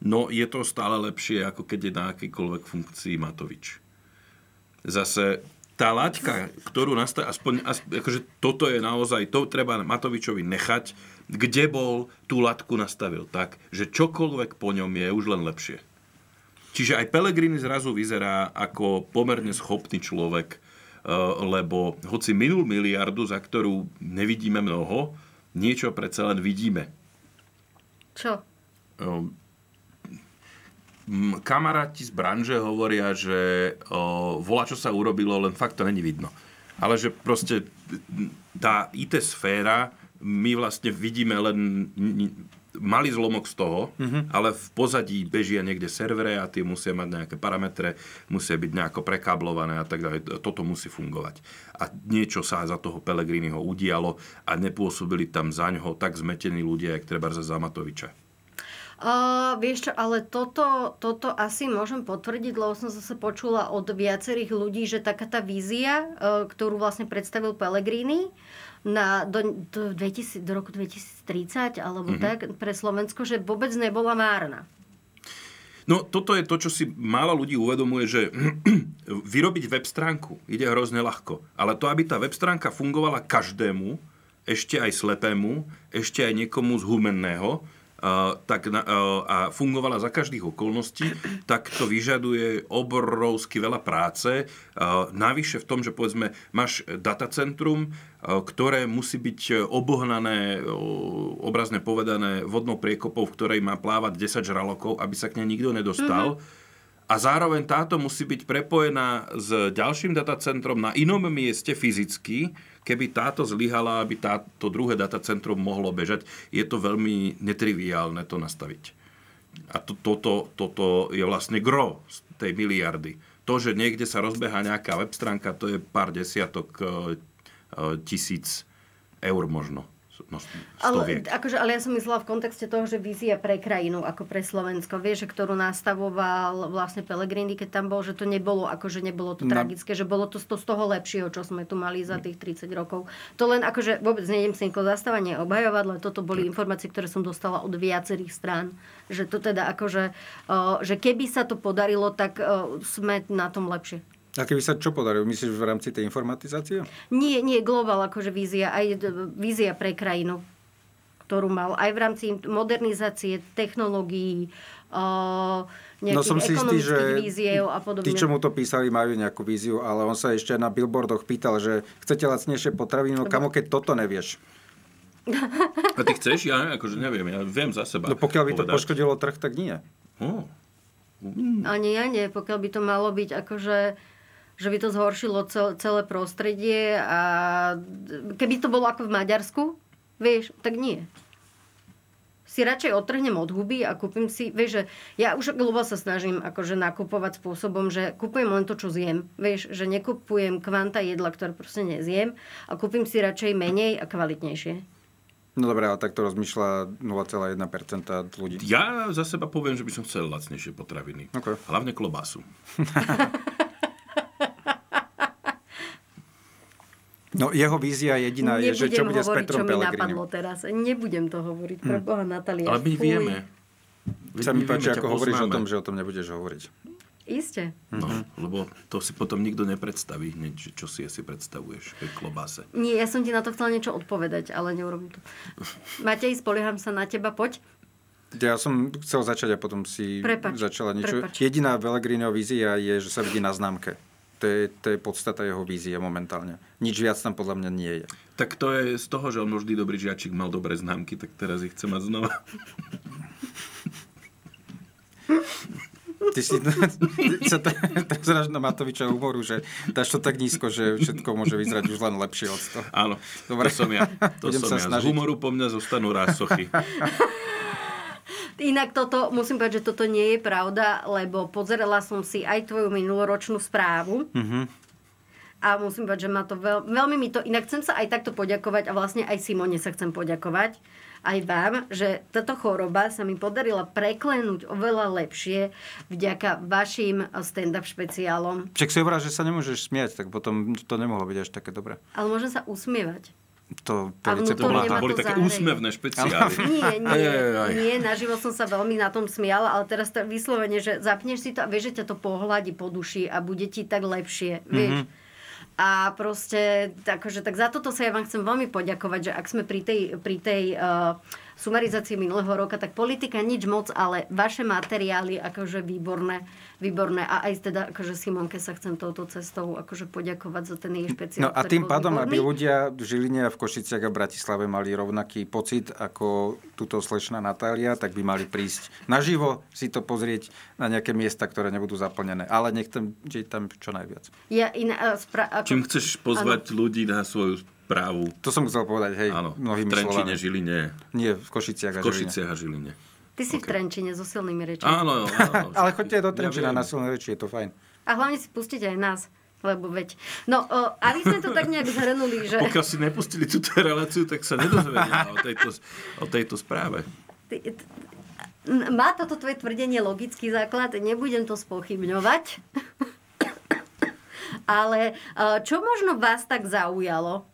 No, je to stále lepšie, ako keď je na akýkoľvek funkcii Matovič. Zase tá laťka, ktorú nastaví, aspoň, aspoň akože toto je naozaj, to treba Matovičovi nechať, kde bol, tú latku nastavil tak, že čokoľvek po ňom je už len lepšie. Čiže aj Pellegrini zrazu vyzerá ako pomerne schopný človek, eh, lebo hoci minul miliardu, za ktorú nevidíme mnoho, niečo predsa len vidíme. Čo? Kamaráti z branže hovoria, že o, volá, čo sa urobilo, len fakt to není vidno. Ale že proste tá IT sféra, my vlastne vidíme len malý zlomok z toho, mm-hmm. ale v pozadí bežia niekde servere a tie musia mať nejaké parametre, musia byť nejako prekáblované a tak ďalej. Toto musí fungovať. A niečo sa za toho Pelegriniho udialo a nepôsobili tam za ňoho tak zmetení ľudia, jak treba za Matoviča. Uh, vieš čo, ale toto, toto asi môžem potvrdiť, lebo som zase počula od viacerých ľudí, že taká tá vízia, uh, ktorú vlastne predstavil Pellegrini na, do, do, 2000, do roku 2030 alebo mm-hmm. tak pre Slovensko, že vôbec nebola márna. No toto je to, čo si málo ľudí uvedomuje, že vyrobiť web stránku ide hrozne ľahko. Ale to, aby tá web stránka fungovala každému, ešte aj slepému, ešte aj niekomu z humenného, tak a fungovala za každých okolností, tak to vyžaduje obrovsky veľa práce. Navyše v tom, že povedzme máš datacentrum, ktoré musí byť obohnané, obrazne povedané, vodnou priekopou, v ktorej má plávať 10 žralokov, aby sa k nej nikto nedostal. Mm-hmm. A zároveň táto musí byť prepojená s ďalším datacentrom na inom mieste fyzicky, keby táto zlyhala, aby táto druhé datacentrum mohlo bežať. Je to veľmi netriviálne to nastaviť. A to, toto, toto je vlastne gro z tej miliardy. To, že niekde sa rozbeha nejaká web stránka, to je pár desiatok e, e, tisíc eur možno. No, ale, akože, ale ja som myslela v kontexte toho, že vízia pre krajinu, ako pre Slovensko, vieš, že ktorú nastavoval vlastne Pelegrini, keď tam bol, že to nebolo, akože nebolo to no. tragické, že bolo to z, to z toho lepšieho, čo sme tu mali za tých 30 rokov. To len akože vôbec nejdem si nikoho zastávanie obhajovať, ale toto boli informácie, ktoré som dostala od viacerých strán. Že to teda akože, že keby sa to podarilo, tak sme na tom lepšie. A keby sa čo podarilo? Myslíš v rámci tej informatizácie? Nie, nie, global akože vízia, aj vízia pre krajinu, ktorú mal aj v rámci modernizácie technológií, no som si istý, že víziev a podobne. Tí, čo mu to písali, majú nejakú víziu, ale on sa ešte na billboardoch pýtal, že chcete lacnejšie potraviny, no kamo, keď toto nevieš. A ty chceš? Ja akože neviem, ja viem za seba. No pokiaľ by to poškodilo trh, tak nie. Oh. Mm. Ani ja nie, pokiaľ by to malo byť akože že by to zhoršilo celé prostredie a keby to bolo ako v Maďarsku, vieš, tak nie. Si radšej odtrhnem od huby a kúpim si, vieš, že ja už dlho sa snažím akože nakupovať spôsobom, že kúpujem len to, čo zjem. Vieš, že nekupujem kvanta jedla, ktoré proste nezjem a kúpim si radšej menej a kvalitnejšie. No dobré, ale tak to rozmýšľa 0,1% ľudí. Ja za seba poviem, že by som chcel lacnejšie potraviny. Okay. Hlavne klobásu. No jeho vízia jediná Nebudem je, že čo bude hovoriť, s Petrom čo mi napadlo teraz. Nebudem to hovoriť. Pre hm. Boha, Natália. Ale my vieme. Sa mi páči, ako hovoríš o tom, že o tom nebudeš hovoriť. Isté. No, lebo to si potom nikto nepredstaví, čo si asi predstavuješ v klobáse. Nie, ja som ti na to chcela niečo odpovedať, ale neurobím to. Matej, spolieham sa na teba, poď. Ja som chcel začať a potom si prepač, začala niečo. Prepač. Jediná Velegrinová vízia je, že sa vidí na známke. To je, to je podstata jeho vízie momentálne. Nič viac tam podľa mňa nie je. Tak to je z toho, že on vždy dobrý žiačik mal dobré známky, tak teraz ich chce mať znova. Ty si sa zraž na Matoviča humoru, že dáš to tak nízko, že všetko môže vyzerať už len lepšie od toho. Áno, Dobre. to som ja. To Budem som ja. Snažiť. Z humoru po mňa zostanú raz sochy. Inak toto, musím povedať, že toto nie je pravda, lebo pozerala som si aj tvoju minuloročnú správu. Mm-hmm. A musím povedať, že ma to veľ, veľmi mi to... Inak chcem sa aj takto poďakovať a vlastne aj Simone sa chcem poďakovať aj vám, že táto choroba sa mi podarila preklenúť oveľa lepšie vďaka vašim stand-up špeciálom. Však si hovorá, že sa nemôžeš smiať, tak potom to nemohlo byť až také dobré. Ale môžem sa usmievať. To, to boli, boli také úsmevné špeciály. Nie, nie, aj, aj, aj. nie, naživo som sa veľmi na tom smiala, ale teraz to vyslovene, že zapneš si to a vieš, že ťa to pohľadí po duši a bude ti tak lepšie, vieš. Mm-hmm. A proste, akože, tak za toto sa ja vám chcem veľmi poďakovať, že ak sme pri tej, pri tej uh, sumarizácii minulého roka, tak politika nič moc, ale vaše materiály akože výborné výborné. A aj teda akože Simonke sa chcem touto cestou akože poďakovať za ten jej špeciál. No a tým pádom, výborný. aby ľudia v Žiline a v Košiciach a v Bratislave mali rovnaký pocit ako túto slečná Natália, tak by mali prísť naživo si to pozrieť na nejaké miesta, ktoré nebudú zaplnené. Ale nech tam, je tam čo najviac. Ja in, uh, spra- ako... Čím chceš pozvať ano. ľudí na svoju právu. To som chcel povedať, hej, Áno, v Trenčine, Žiline. Nie, v Košiciach a Žiline. V Košiciach a Žiline. Ty si okay. v Trenčine so silnými rečami. Áno, áno. Ale choďte do Trenčina ja na silné reči, je to fajn. A hlavne si pustite aj nás. Lebo veď... No, o, a my sme to tak nejak zhrnuli, že... Pokiaľ si nepustili túto reláciu, tak sa nedozvedia o tejto, o tejto správe. Ty, t- má toto tvoje tvrdenie logický základ, nebudem to spochybňovať. Ale čo možno vás tak zaujalo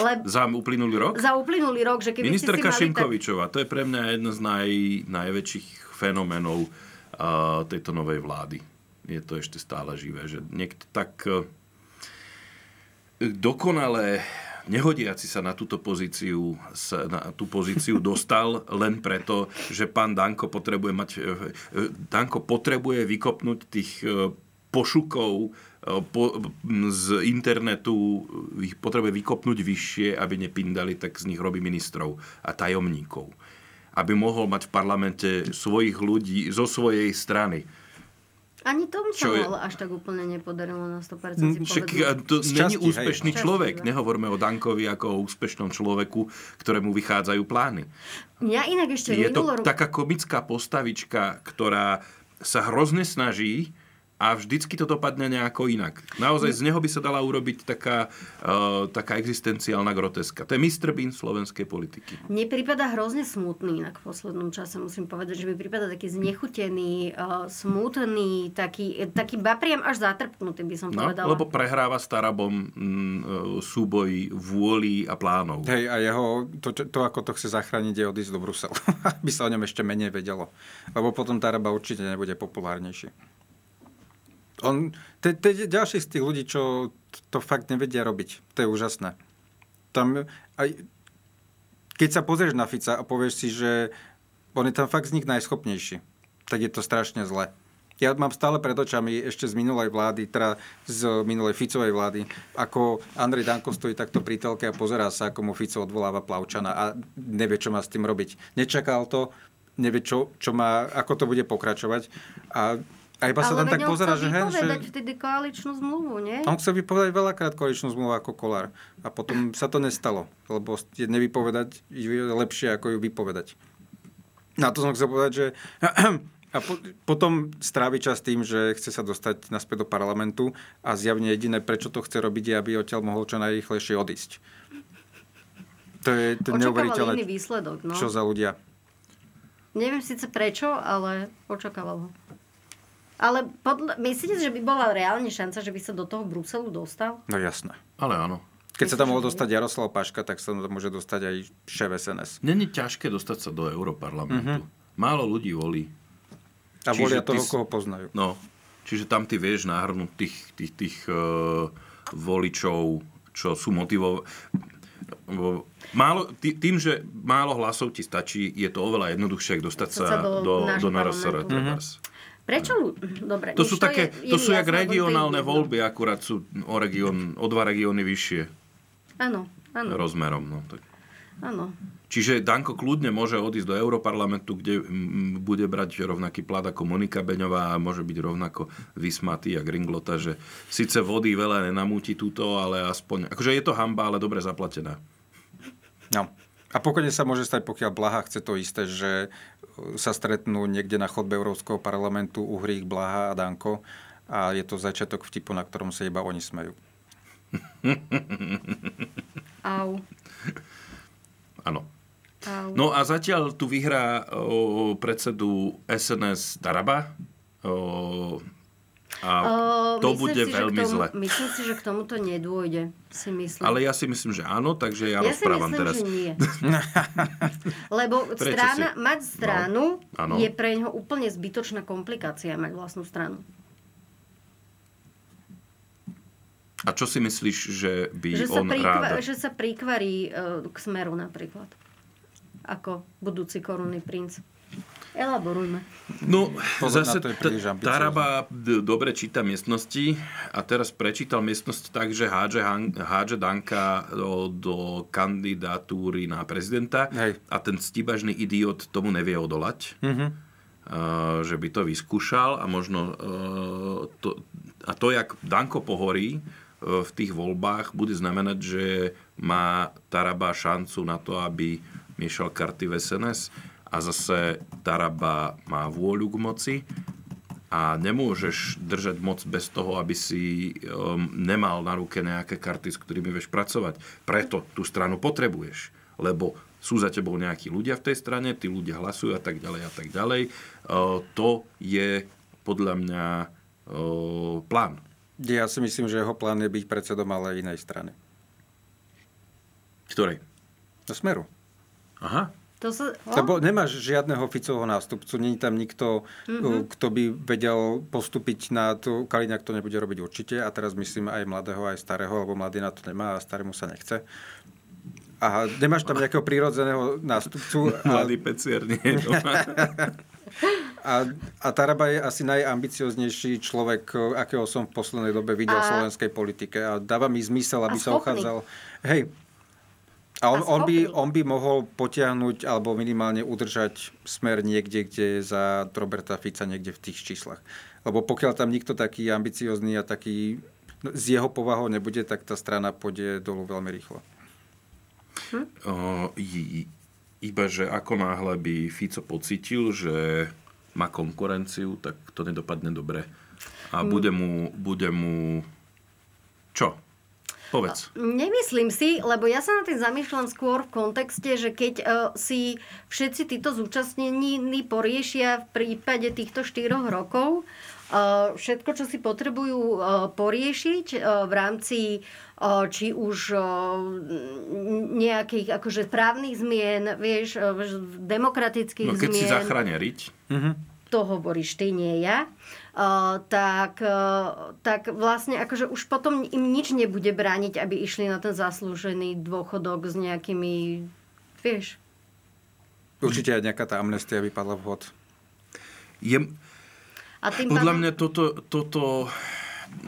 le... Za uplynulý rok? Za uplynulý rok, že keby Ministerka ste si mali Šimkovičová, tak... to je pre mňa jedno z naj, najväčších fenoménov uh, tejto novej vlády. Je to ešte stále živé, že niekto tak uh, dokonale nehodiaci sa na túto pozíciu, na tú pozíciu dostal len preto, že pán Danko potrebuje mať, e, e, Danko potrebuje vykopnúť tých e, pošukov po, z internetu ich potrebuje vykopnúť vyššie, aby nepindali, tak z nich robí ministrov a tajomníkov. Aby mohol mať v parlamente svojich ľudí zo svojej strany. Ani tomu sa je... až tak úplne nepodarilo na 100% si Však, to není úspešný hej. človek. Časti, Nehovorme o Dankovi ako o úspešnom človeku, ktorému vychádzajú plány. Mňa inak ešte Je to taká komická postavička, ktorá sa hrozne snaží, a vždycky to dopadne nejako inak. Naozaj z neho by sa dala urobiť taká, uh, taká existenciálna groteska. To je Mr. Bean slovenskej politiky. Mne prípada hrozne smutný inak v poslednom čase, musím povedať, že mi prípada taký znechutený, uh, smutný, taký, taký bapriam až zatrpnutý by som no, povedala. Lebo prehráva starabom mm, súboj vôli a plánov. Hej, a jeho, to, to, ako to chce zachrániť, je odísť do Bruselu. aby sa o ňom ešte menej vedelo. Lebo potom Taraba určite nebude populárnejší. On, to, je ďalší z tých ľudí, čo to fakt nevedia robiť. To je úžasné. Tam, aj, keď sa pozrieš na Fica a povieš si, že on je tam fakt z nich najschopnejší, tak je to strašne zle. Ja mám stále pred očami ešte z minulej vlády, teda z minulej Ficovej vlády, ako Andrej Danko stojí takto pri telke a pozerá sa, ako mu Fico odvoláva Plavčana a nevie, čo má s tým robiť. Nečakal to, nevie, čo, čo má, ako to bude pokračovať. A a iba sa tam tak pozera, že... Ale že... vtedy koaličnú zmluvu, nie? On chcel vypovedať veľakrát koaličnú zmluvu ako kolár. A potom sa to nestalo, lebo je nevypovedať je lepšie, ako ju vypovedať. Na to som chcel povedať, že... A po, potom strávi čas tým, že chce sa dostať naspäť do parlamentu a zjavne jediné, prečo to chce robiť, je, aby odtiaľ mohol čo najrýchlejšie odísť. To je to neuveriteľné. výsledok, no. Čo za ľudia. Neviem síce prečo, ale očakával ho. Ale podľa, myslíte, že by bola reálne šanca, že by sa do toho Bruselu dostal? No jasné. Ale áno. Keď sa tam mohol dostať Jaroslav Paška, tak sa tam môže dostať aj šéf SNS. Není ťažké dostať sa do Európarlamentu. Mm-hmm. Málo ľudí volí. A čiže volia toho, ty, koho poznajú. No, čiže tam ty vieš nahrnúť tých, tých, tých uh, voličov, čo sú motivovaní. Málo, tým, že málo hlasov ti stačí, je to oveľa jednoduchšie, dostať sa, do, do, do NRSR. Mm-hmm. Prečo? Dobre. To sú, také, je, to sú jak regionálne voľby, akurát sú o, region, o dva regióny vyššie. Áno, áno. Rozmerom. No, tak. Áno. Čiže Danko kľudne môže odísť do Európarlamentu, kde bude brať rovnaký plat ako Monika Beňová a môže byť rovnako vysmatý a Gringlota, že síce vody veľa nenamúti túto, ale aspoň... Akože je to hamba, ale dobre zaplatená. No. A pokojne sa môže stať, pokiaľ Blaha chce to isté, že sa stretnú niekde na chodbe Európskeho parlamentu Uhrík, Blaha a Danko a je to začiatok vtipu, na ktorom sa iba oni smejú. Au. Áno. No a zatiaľ tu vyhrá o, predsedu SNS Taraba. O, a uh, to bude si, veľmi tomu, zle. Myslím si, že k tomuto nedôjde. Si myslím. Ale ja si myslím, že áno, takže ja, ja rozprávam si myslím, teraz. Že nie. Lebo strana, si? mať stranu no, je pre neho úplne zbytočná komplikácia mať vlastnú stranu. A čo si myslíš, že by že on prikva- rád... Že sa prikvarí uh, k smeru napríklad. Ako budúci korunný princ. Elaborujme. No, Pozor zase Taraba dobre číta miestnosti a teraz prečítal miestnosť tak, že hádže, hádže Danka do, do kandidatúry na prezidenta Hej. a ten stibažný idiot tomu nevie odolať. Mm-hmm. Uh, že by to vyskúšal a možno uh, to, a to, jak Danko pohorí uh, v tých voľbách, bude znamenať, že má Taraba šancu na to, aby miešal karty v SNS a zase Taraba má vôľu k moci a nemôžeš držať moc bez toho, aby si um, nemal na ruke nejaké karty, s ktorými vieš pracovať. Preto tú stranu potrebuješ, lebo sú za tebou nejakí ľudia v tej strane, tí ľudia hlasujú a tak ďalej a tak ďalej. Uh, to je podľa mňa uh, plán. Ja si myslím, že jeho plán je byť predsedom ale inej strany. Ktorej? Do Smeru. Aha. To sa, no? Lebo nemáš žiadneho Ficovho nástupcu, není tam nikto, mm-hmm. kto by vedel postúpiť na to. Kaliňák to nebude robiť určite a teraz myslím aj mladého, aj starého, lebo mladý na to nemá a starému sa nechce. A nemáš tam nejakého prírodzeného nástupcu. Mladý pecier, nie. A, a Taraba je asi najambicioznejší človek, akého som v poslednej dobe videl a... v slovenskej politike. A dáva mi zmysel, aby sa uchádzal... Hej, a on, on, by, on by mohol potiahnuť alebo minimálne udržať smer niekde, kde je za Roberta Fica niekde v tých číslach. Lebo pokiaľ tam nikto taký ambiciozný a taký no, z jeho povahou nebude, tak tá strana pôjde dolu veľmi rýchlo. Hm? O, iba, že ako náhle by Fico pocítil, že má konkurenciu, tak to nedopadne dobre a bude mu, bude mu... Čo? Povedz. Nemyslím si, lebo ja sa na tým zamýšľam skôr v kontexte, že keď uh, si všetci títo zúčastnení poriešia v prípade týchto štyroch rokov, uh, všetko, čo si potrebujú uh, poriešiť uh, v rámci či už nejakých akože právnych zmien, vieš, demokratických no, keď zmien. si zachráneriť. Mhm. To hovoríš ty, nie ja. Uh, tak, uh, tak vlastne akože už potom im nič nebude brániť, aby išli na ten zaslúžený dôchodok s nejakými, vieš... Určite aj nejaká tá amnestia vypadla vhod. Je, A tým podľa pádom- mňa toto, toto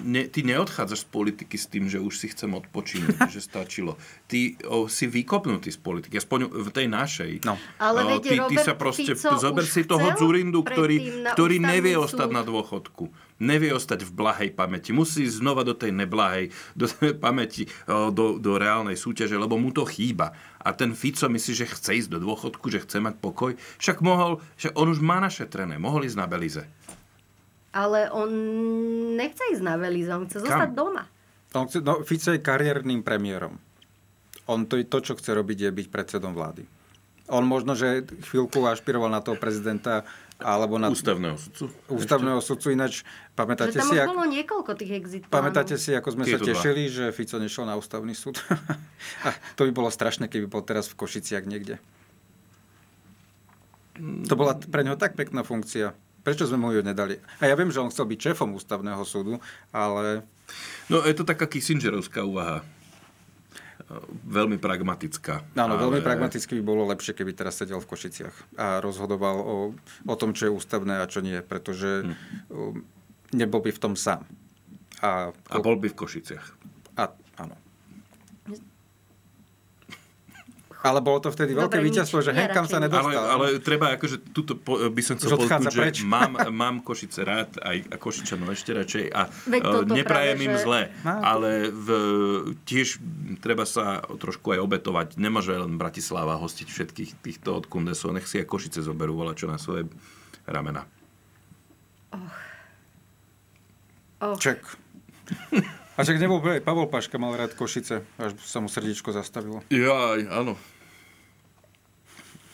ne, ty neodchádzaš z politiky s tým, že už si chcem odpočinúť, že stačilo. Ty o, si vykopnutý z politiky, aspoň v tej našej. No. Ale O, ty, ty sa proste, Fico zober si toho Zurindu, ktorý, ktorý nevie súd. ostať na dôchodku. Nevie ostať v blahej pamäti. Musí znova do tej neblahej do tej pamäti, o, do, do reálnej súťaže, lebo mu to chýba. A ten Fico myslí, že chce ísť do dôchodku, že chce mať pokoj. Však mohol, že on už má našetrené, mohol ísť na Belize. Ale on nechce ísť na Belize, on chce zostať Kam? doma. On chce, no, Fico je kariérnym premiérom. On to, to, čo chce robiť, je byť predsedom vlády. On možno, že chvíľku ašpiroval na toho prezidenta alebo na Ústavného sudcu. ústavného sudcu. Ináč, Že pamätáte tam si, ak, bolo niekoľko tých exit pamätáte si, ako sme sa Tieto dva. tešili, že Fico nešiel na ústavný súd? A to by bolo strašné, keby bol teraz v Košiciach niekde. To bola pre neho tak pekná funkcia. Prečo sme mu ju nedali? A ja viem, že on chcel byť šéfom ústavného súdu, ale No je to taká Kissingerovská úvaha. Veľmi pragmatická. Áno, veľmi Ale- pragmaticky by bolo lepšie, keby teraz sedel v Košiciach a rozhodoval o, o tom, čo je ústavné a čo nie, pretože um, nebol by v tom sám. A, A bol by v Košiciach. a áno. Ale bolo to vtedy veľké Dobre, víťazstvo, že ja Henkam sa nedostal. Ale, ale treba akože tuto po, by som chcel podotknúť, preč. že mám, mám Košice rád, aj a Košičanov ešte radšej a toto neprajem práve, im že- zle, Má. ale v, tiež treba sa trošku aj obetovať. Nemôže len Bratislava hostiť všetkých týchto od Kundesov, nech si aj Košice zoberú voľa čo na svoje ramena. Oh, Ček. A čak nebol aj Pavol Paška, mal rád Košice, až sa mu srdiečko zastavilo. Jaj, áno.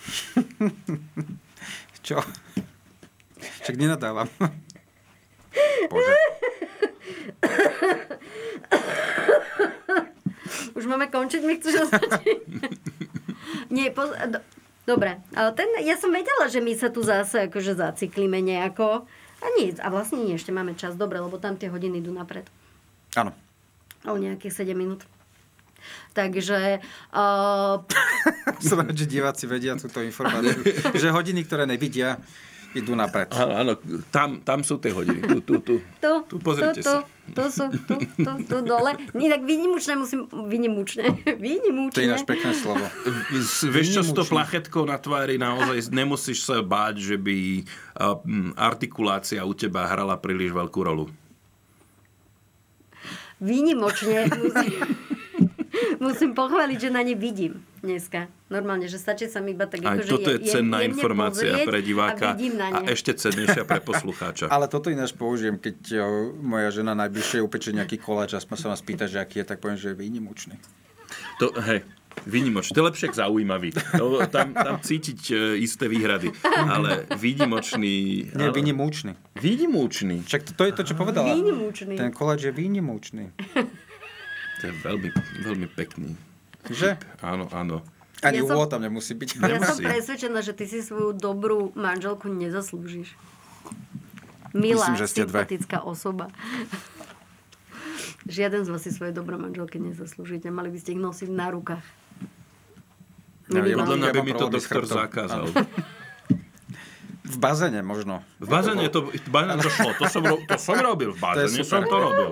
Čo? Však nenadávam. Bože. Už máme končiť, mi chceš označiť? Nie, poz... do... Dobre, ale ten, ja som vedela, že my sa tu zase akože zaciklíme nejako. A nie, a vlastne nie, ešte máme čas, dobre, lebo tam tie hodiny idú napred. Áno. O nejakých 7 minút. Takže uh, Som rád, že diváci vedia túto informáciu. že hodiny, ktoré nevidia, idú napred. Áno, áno tam, tam sú tie hodiny. Tu, tu, tu. tu, Tu pozrite tu, sa. Tu, tu sú, tu, tu, tu dole. Nie, tak výnimočné musím... Výnimočné. To je ináč pekné slovo. Vieš čo, s to plachetkou na tvári naozaj nemusíš sa báť, že by a, mm, artikulácia u teba hrala príliš veľkú rolu. Výnimočne musím, musím pochváliť, že na ne vidím dneska. Normálne, že stačí sa mi iba tak Aj akože toto je je- cenná jemne informácia pre diváka A vidím na a ešte cennejšia pre poslucháča. Ale toto ináč použijem, keď o, moja žena najbližšie upečie nejaký koláč a sa ma spýta, že aký je, tak poviem, že je výnimočný. To, hej, výnimočný. To je lepšie ako zaujímavý. To, tam, tam cítiť e, isté výhrady. Ale výnimočný... Nie, ale- výnimočný. Výnimočný. Však to, to je to, čo povedala. Výnimočný. Ten koláč je výnimočný. To je veľmi, veľmi pekný. Že? Áno, áno. Ani Ja som- som... tam nemusí byť. Ja som Nemusí. presvedčená, že ty si svoju dobrú manželku nezaslúžiš. Milá, Myslím, že ste dve. sympatická osoba. Žiaden z vás si svoje dobré manželky nezaslúžite. Mali by ste ich nosiť na rukách. Podľa mňa by mi to doktor zakázal. V bazéne možno. V bazéne to, v bazéne to šlo. To som, to som robil v super. som to robil.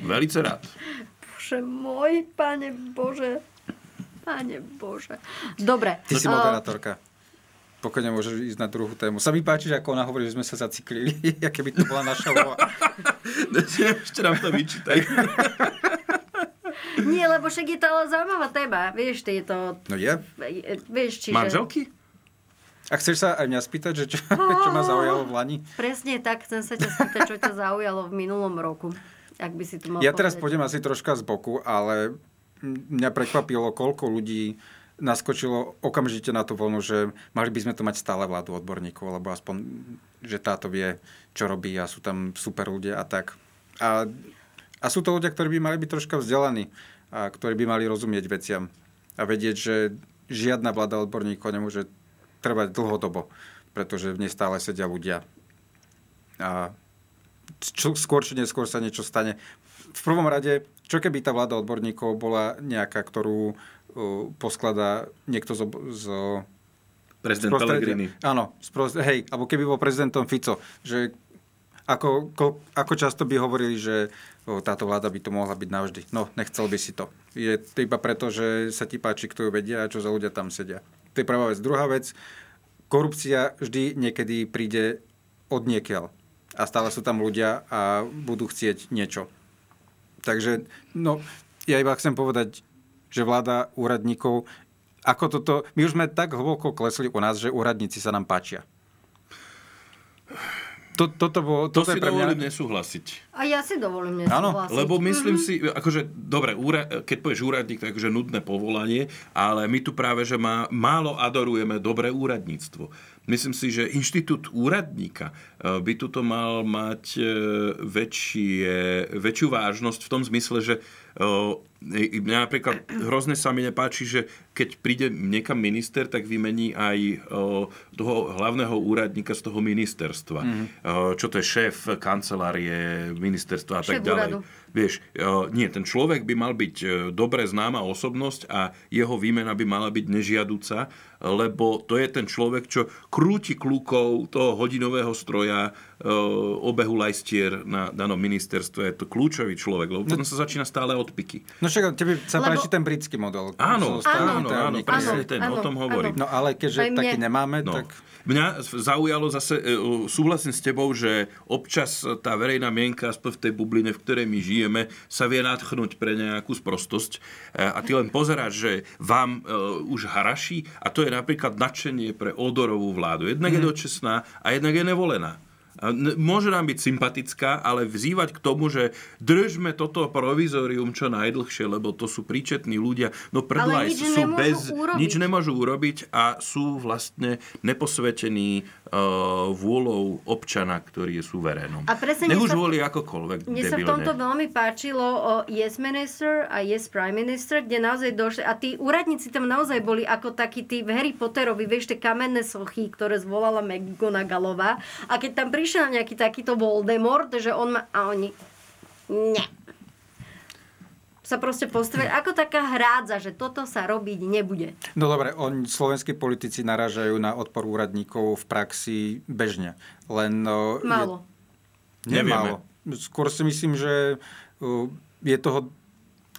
Velice rád. Bože môj, pane Bože. Pane Bože. Dobre. Ty si a- moderátorka. Pokojne môžeš ísť na druhú tému. Sa mi páči, že ako ona hovorí, že sme sa zaciklili, aké by to bola naša úloha. Ešte nám to vyčítaj. Nie, lebo však je to ale zaujímavá téma. Vieš, ty je to... No je. Vieš, čiže... Manželky? A chceš sa aj mňa spýtať, že čo, čo ma zaujalo v Lani? Presne tak, chcem sa ťa spýtať, čo ťa zaujalo v minulom roku. Ak by si tu mal Ja teraz povedať. pôjdem asi troška z boku, ale mňa prekvapilo, koľko ľudí naskočilo okamžite na tú vlnu, že mali by sme tu mať stále vládu odborníkov, lebo aspoň, že táto vie, čo robí a sú tam super ľudia a tak. A, a sú to ľudia, ktorí by mali byť troška vzdelaní a ktorí by mali rozumieť veciam a vedieť, že žiadna vláda odborníkov nemôže trvať dlhodobo, pretože v nej stále sedia ľudia. A čo, skôr či neskôr sa niečo stane. V prvom rade, čo keby tá vláda odborníkov bola nejaká, ktorú uh, poskladá niekto zo, zo Prezident Pellegrini. Áno, spros- hej, alebo keby bol prezidentom Fico, že ako, ko, ako často by hovorili, že o, táto vláda by to mohla byť navždy. No, nechcel by si to. Je to iba preto, že sa ti páči, kto ju vedia a čo za ľudia tam sedia. To je prvá vec. Druhá vec, korupcia vždy niekedy príde od niekiaľ. A stále sú tam ľudia a budú chcieť niečo. Takže, no, ja iba chcem povedať, že vláda úradníkov, ako toto, my už sme tak hlboko klesli u nás, že úradníci sa nám páčia. To, toto bolo, To toto si je pre dovolím mňa... nesúhlasiť. A ja si dovolím Áno, nesúhlasiť. Lebo myslím Mhm. si, akože, dobre, úra, keď povieš úradník, to je akože nudné povolanie, ale my tu práve, že má, málo adorujeme dobré úradníctvo. Myslím si, že inštitút úradníka e, by tuto mal mať e, väčšie, väčšiu vážnosť v tom zmysle, že e, mňa napríklad hrozne sa mi nepáči, že keď príde niekam minister, tak vymení aj toho hlavného úradníka z toho ministerstva. Mhm. Mm-hmm. Čo to je šéf kancelárie ministerstva a Šéf tak ďalej. úradu. Vieš, e, nie, ten človek by mal byť e, dobre známa osobnosť a jeho výmena by mala byť nežiaduca, lebo to je ten človek, čo krúti kľúkov toho hodinového stroja obehu lajstier na danom ministerstve. Je to kľúčový človek, lebo potom sa začína stále odpiky. No však tebe sa Lebo- páči ten britský model. Áno, áno, áno, tajomníkom. presne Áno, ten, o áno, tom hovorím. No ale keďže mne. taký nemáme, No. tak... Mňa zaujalo zase, e, súhlasím s tebou, že občas tá verejná mienka, aspoň v tej bubline, v ktorej my žijeme, sa vie nadchnúť pre nejakú sprostosť E, a ty len pozeráš, že vám už haraší a to je napríklad nadšenie pre odorovú vládu. Jednak je dočasná a jednak je nevolená. Môže nám byť sympatická, ale vzývať k tomu, že držme toto provizorium čo najdlhšie, lebo to sú príčetní ľudia. No predlaj, nič sú bez... urobiť. Nič nemôžu urobiť a sú vlastne neposvetení uh, vôľou občana, ktorý je suverénom. A presne Nech už volí akokoľvek Mne sa v tomto veľmi páčilo o Yes Minister a Yes Prime Minister, kde naozaj došli, a tí úradníci tam naozaj boli ako takí tí v Harry Potterovi, vieš, tie kamenné sochy, ktoré zvolala McGonagallová. A keď tam prišiel nejaký takýto Voldemort, že on ma... A oni... Ne. Sa proste postavili ako taká hrádza, že toto sa robiť nebude. No dobre, on, slovenskí politici narážajú na odpor úradníkov v praxi bežne. Len... Málo. Je, nie Nevieme. málo. Skôr si myslím, že uh, je toho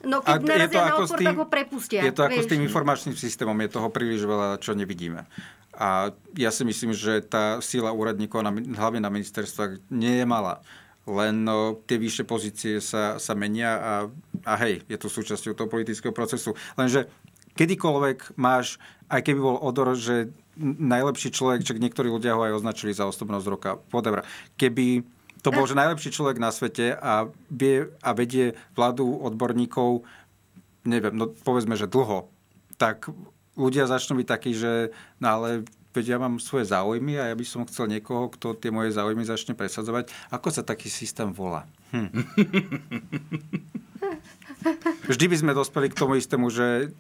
No keď je narazia to na ako odpor, tým- tak ho prepustia. Je to ako vieš. s tým informačným systémom, je toho príliš veľa, čo nevidíme. A ja si myslím, že tá sila úradníkov, na, hlavne na ministerstvách, nie je malá. Len no, tie vyššie pozície sa, sa menia a, a hej, je to súčasťou toho politického procesu. Lenže kedykoľvek máš, aj keby bol odor, že najlepší človek, čak niektorí ľudia ho aj označili za osobnosť roka, whatever. Keby to bol, že najlepší človek na svete a, vie, a vedie vládu odborníkov, neviem, no povedzme, že dlho, tak ľudia začnú byť takí, že no ale veď ja mám svoje záujmy a ja by som chcel niekoho, kto tie moje záujmy začne presadzovať. Ako sa taký systém volá? Hm. Vždy by sme dospeli k tomu istému, že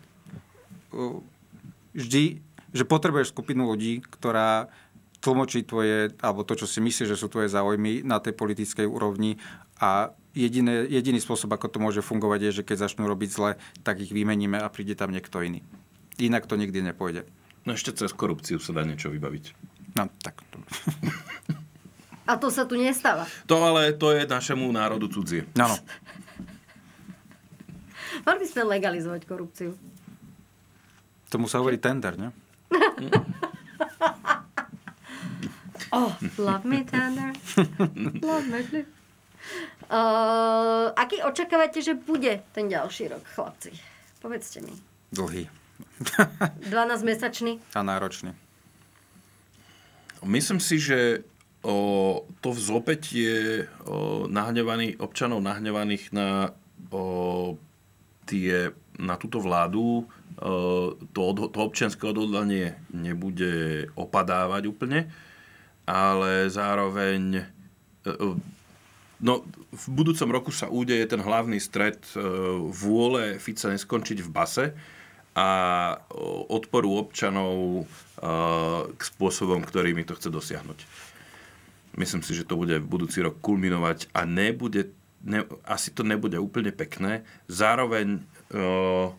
vždy, že potrebuješ skupinu ľudí, ktorá tlmočí tvoje, alebo to, čo si myslíš, že sú tvoje záujmy na tej politickej úrovni a jediné, jediný spôsob, ako to môže fungovať, je, že keď začnú robiť zle, tak ich vymeníme a príde tam niekto iný. Inak to nikdy nepôjde. No ešte cez korupciu sa dá niečo vybaviť. No, tak. A to sa tu nestáva. To ale to je našemu národu cudzie. Áno. Mali by sme legalizovať korupciu. Tomu sa hovorí tender, ne? Oh, love me tender. love me. Uh, aký očakávate, že bude ten ďalší rok, chlapci? Povedzte mi. Dlhý 12-mesačný? a náročný. Myslím si, že o, to vzopetie o, nahnevaný, občanov nahnevaných na, o, tie, na túto vládu to, to občianske odhodlanie nebude opadávať úplne, ale zároveň no, v budúcom roku sa údeje ten hlavný stred vôle Fica neskončiť v base a odporu občanov k spôsobom, ktorými to chce dosiahnuť. Myslím si, že to bude v budúci rok kulminovať a nebude, ne, asi to nebude úplne pekné. Zároveň... Uh,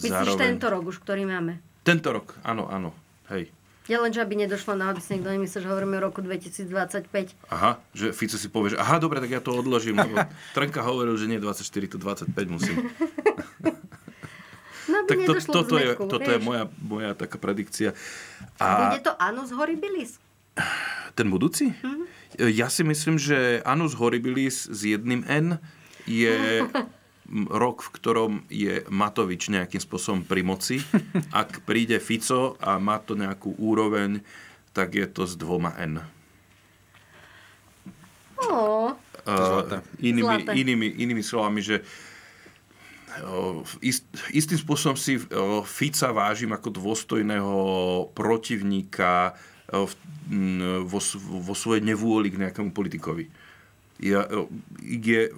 Myslíš zároveň, tento rok už, ktorý máme? Tento rok, áno, áno. Hej. Ja len, že aby nedošlo na aby si niekto nemyslel, že hovoríme o roku 2025. Aha, že Fico si povie, že aha, dobre, tak ja to odložím, Trnka hovoril, že nie 24, to 25 musím. No, tak to, toto, je, toto je moja, moja taká predikcia. A... Bude to Anus Horribilis? Ten budúci? Mm-hmm. Ja si myslím, že Anus Horribilis s jedným N je rok, v ktorom je Matovič nejakým spôsobom pri moci. Ak príde Fico a má to nejakú úroveň, tak je to s dvoma N. Oh. Uh, inými, inými, inými slovami, že ist, istým spôsobom si Fica vážim ako dôstojného protivníka vo, vo svojej nevôli k nejakému politikovi. Ja, je,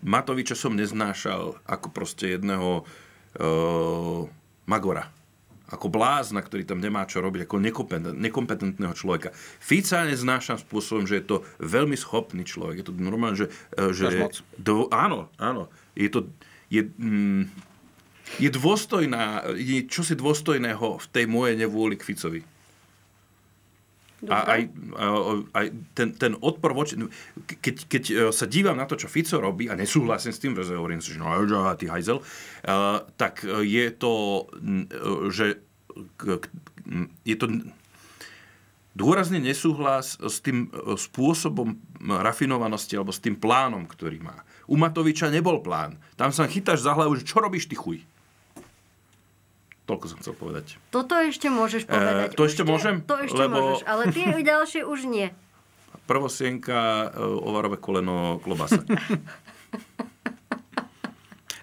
Matoviča som neznášal ako proste jedného uh, magora. Ako blázna, ktorý tam nemá čo robiť, ako nekompetentného človeka. Fica neznášam spôsobom, že je to veľmi schopný človek. Je to normálne, že... že do, áno, áno. Je to... Je, mm, je dôstojná, je čosi dôstojného v tej mojej nevôli k Ficovi. A aj, aj ten, ten odpor voči... Keď, keď e, sa dívam na to, čo Fico robí a nesúhlasím s tým, že hovorím si, že no, ty hajzel, uh, tak je to, že je to dôrazne nesúhlas s tým e, spôsobom rafinovanosti alebo s tým plánom, ktorý má. U Matoviča nebol plán. Tam sa chytáš za hlavu, že čo robíš ty chuj? Toľko som chcel povedať. Toto ešte môžeš eh, povedať. E, to ešte môžem? To ešte lebo... môžeš, ale tie ďalšie už nie. Prvosienka, eh, ovarové koleno, klobasa.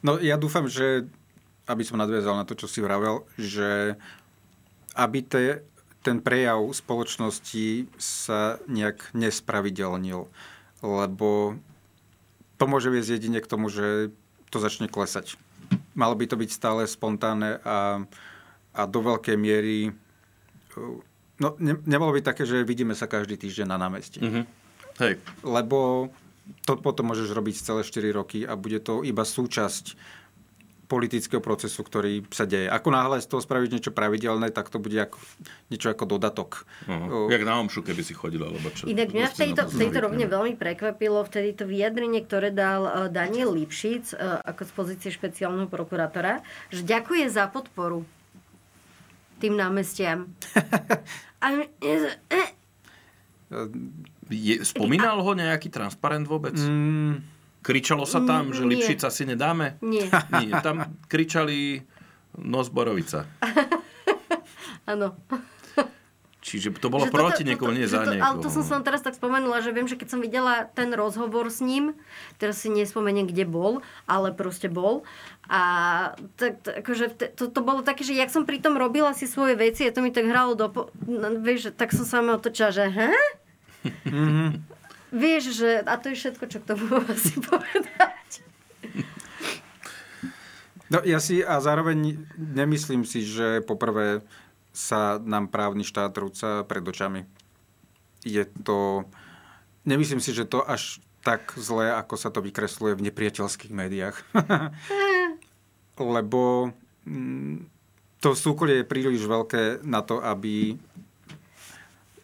No ja dúfam, že aby som nadviazal na to, čo si vravel, že aby te, ten prejav spoločnosti sa nejak nespravidelnil, lebo to môže viesť jedine k tomu, že to začne klesať malo by to byť stále spontánne a, a do veľkej miery... No, ne, nemalo by také, že vidíme sa každý týždeň na námestí. Mm-hmm. Hej. Lebo to potom môžeš robiť celé 4 roky a bude to iba súčasť politického procesu, ktorý sa deje. Ako náhle z toho spravíš niečo pravidelné, tak to bude ako, niečo ako dodatok. Uh-huh. Jak na omšu, keby si chodila. Alebo čo, Inak mňa v tejto, v tejto rovne veľmi prekvapilo vtedy to vyjadrenie, ktoré dal uh, Daniel Lipšic uh, ako z pozície špeciálneho prokurátora, že ďakuje za podporu tým námestiam. A, e, je, spomínal ho nejaký transparent vôbec? Mm, Kričalo sa tam, že Lipšica si nedáme? Nie. Nie. Tam kričali Nozborovica. Áno. Čiže to bolo že proti toto, niekomu, nie za niekoho. Ale to som sa teraz tak spomenula, že viem, že keď som videla ten rozhovor s ním, teraz si nespomeniem, kde bol, ale proste bol. A tak, akože, to, to bolo také, že jak som pri tom robila si svoje veci a to mi tak hralo do... No, vieš, tak som sa mi otočila, že he? Vieš, že... A to je všetko, čo k tomu asi povedať. No ja si a zároveň nemyslím si, že poprvé sa nám právny štát rúca pred očami. Je to... Nemyslím si, že to až tak zlé, ako sa to vykresluje v nepriateľských médiách. Lebo mm, to súkolie je príliš veľké na to, aby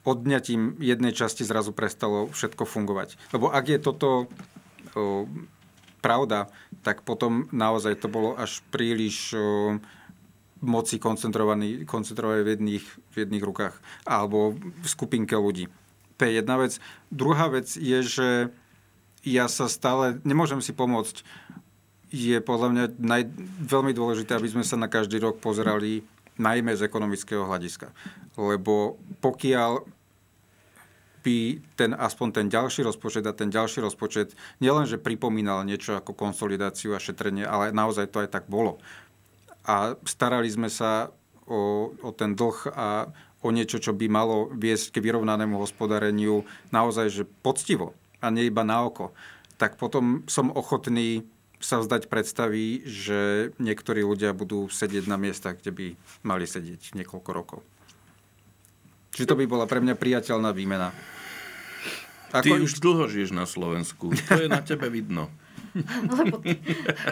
odňatím jednej časti zrazu prestalo všetko fungovať. Lebo ak je toto o, pravda, tak potom naozaj to bolo až príliš o, moci koncentrované, koncentrované v, jedných, v jedných rukách alebo v skupinke ľudí. To je jedna vec. Druhá vec je, že ja sa stále, nemôžem si pomôcť, je podľa mňa naj, veľmi dôležité, aby sme sa na každý rok pozerali najmä z ekonomického hľadiska. Lebo pokiaľ by ten, aspoň ten ďalší rozpočet a ten ďalší rozpočet nielenže pripomínal niečo ako konsolidáciu a šetrenie, ale naozaj to aj tak bolo. A starali sme sa o, o ten dlh a o niečo, čo by malo viesť k vyrovnanému hospodáreniu naozaj že poctivo a nie iba na oko, tak potom som ochotný sa vzdať predstavy, že niektorí ľudia budú sedieť na miestach, kde by mali sedieť niekoľko rokov. Čiže to by bola pre mňa priateľná výmena. Ako Ty už dlho žiješ na Slovensku. To je na tebe vidno. Lebo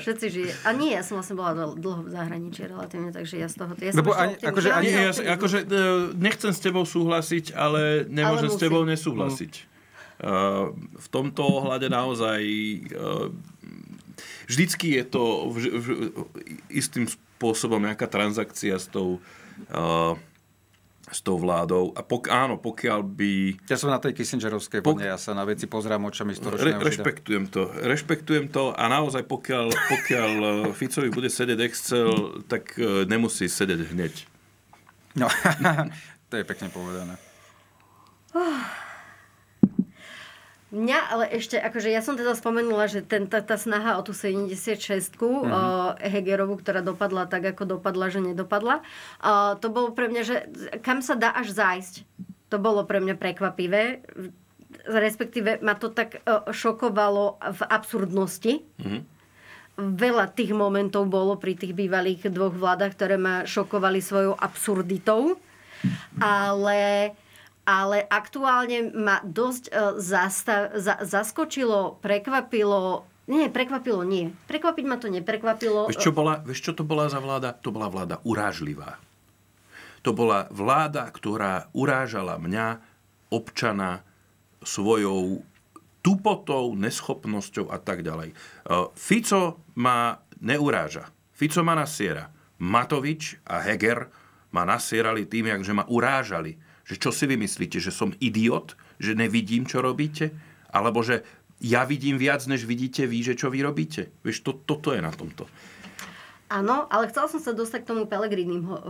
všetci žije. A nie, ja som vlastne bola dlho v zahraničí relatívne, takže ja z toho... Ja Lebo ani, akože, ani, ja, akože, e, nechcem s tebou súhlasiť, ale nemôžem ale s tebou nesúhlasiť. Uh, v tomto ohľade naozaj uh, vždycky je to v, v, istým spôsobom nejaká transakcia s tou uh, s tou vládou. A pok, áno, pokiaľ by... Ja som na tej Kissingerovskej pok... ja sa na veci pozrám očami storočného Re, Rešpektujem to. Rešpektujem to a naozaj pokiaľ, pokiaľ e, Ficovi bude sedieť Excel, tak e, nemusí sedieť hneď. No, to je pekne povedané. Mňa ale ešte, akože ja som teda spomenula, že ten, tá, tá snaha o tú 76 mm-hmm. uh, Hegerovu, ktorá dopadla tak, ako dopadla, že nedopadla, uh, to bolo pre mňa, že kam sa dá až zájsť. To bolo pre mňa prekvapivé. Respektíve ma to tak uh, šokovalo v absurdnosti. Mm-hmm. Veľa tých momentov bolo pri tých bývalých dvoch vládach, ktoré ma šokovali svojou absurditou. Ale ale aktuálne ma dosť uh, zastav, za, zaskočilo, prekvapilo, nie, prekvapilo nie. Prekvapiť ma to neprekvapilo. Vieš čo, bola, vieš, čo to bola za vláda? To bola vláda urážlivá. To bola vláda, ktorá urážala mňa, občana, svojou tupotou, neschopnosťou a tak ďalej. Fico ma neuráža. Fico ma nasiera. Matovič a Heger ma nasierali tým, že ma urážali že čo si vymyslíte, že som idiot, že nevidím, čo robíte? Alebo že ja vidím viac, než vidíte vy, že čo vy robíte? Vieš, to, toto je na tomto. Áno, ale chcela som sa dostať k tomu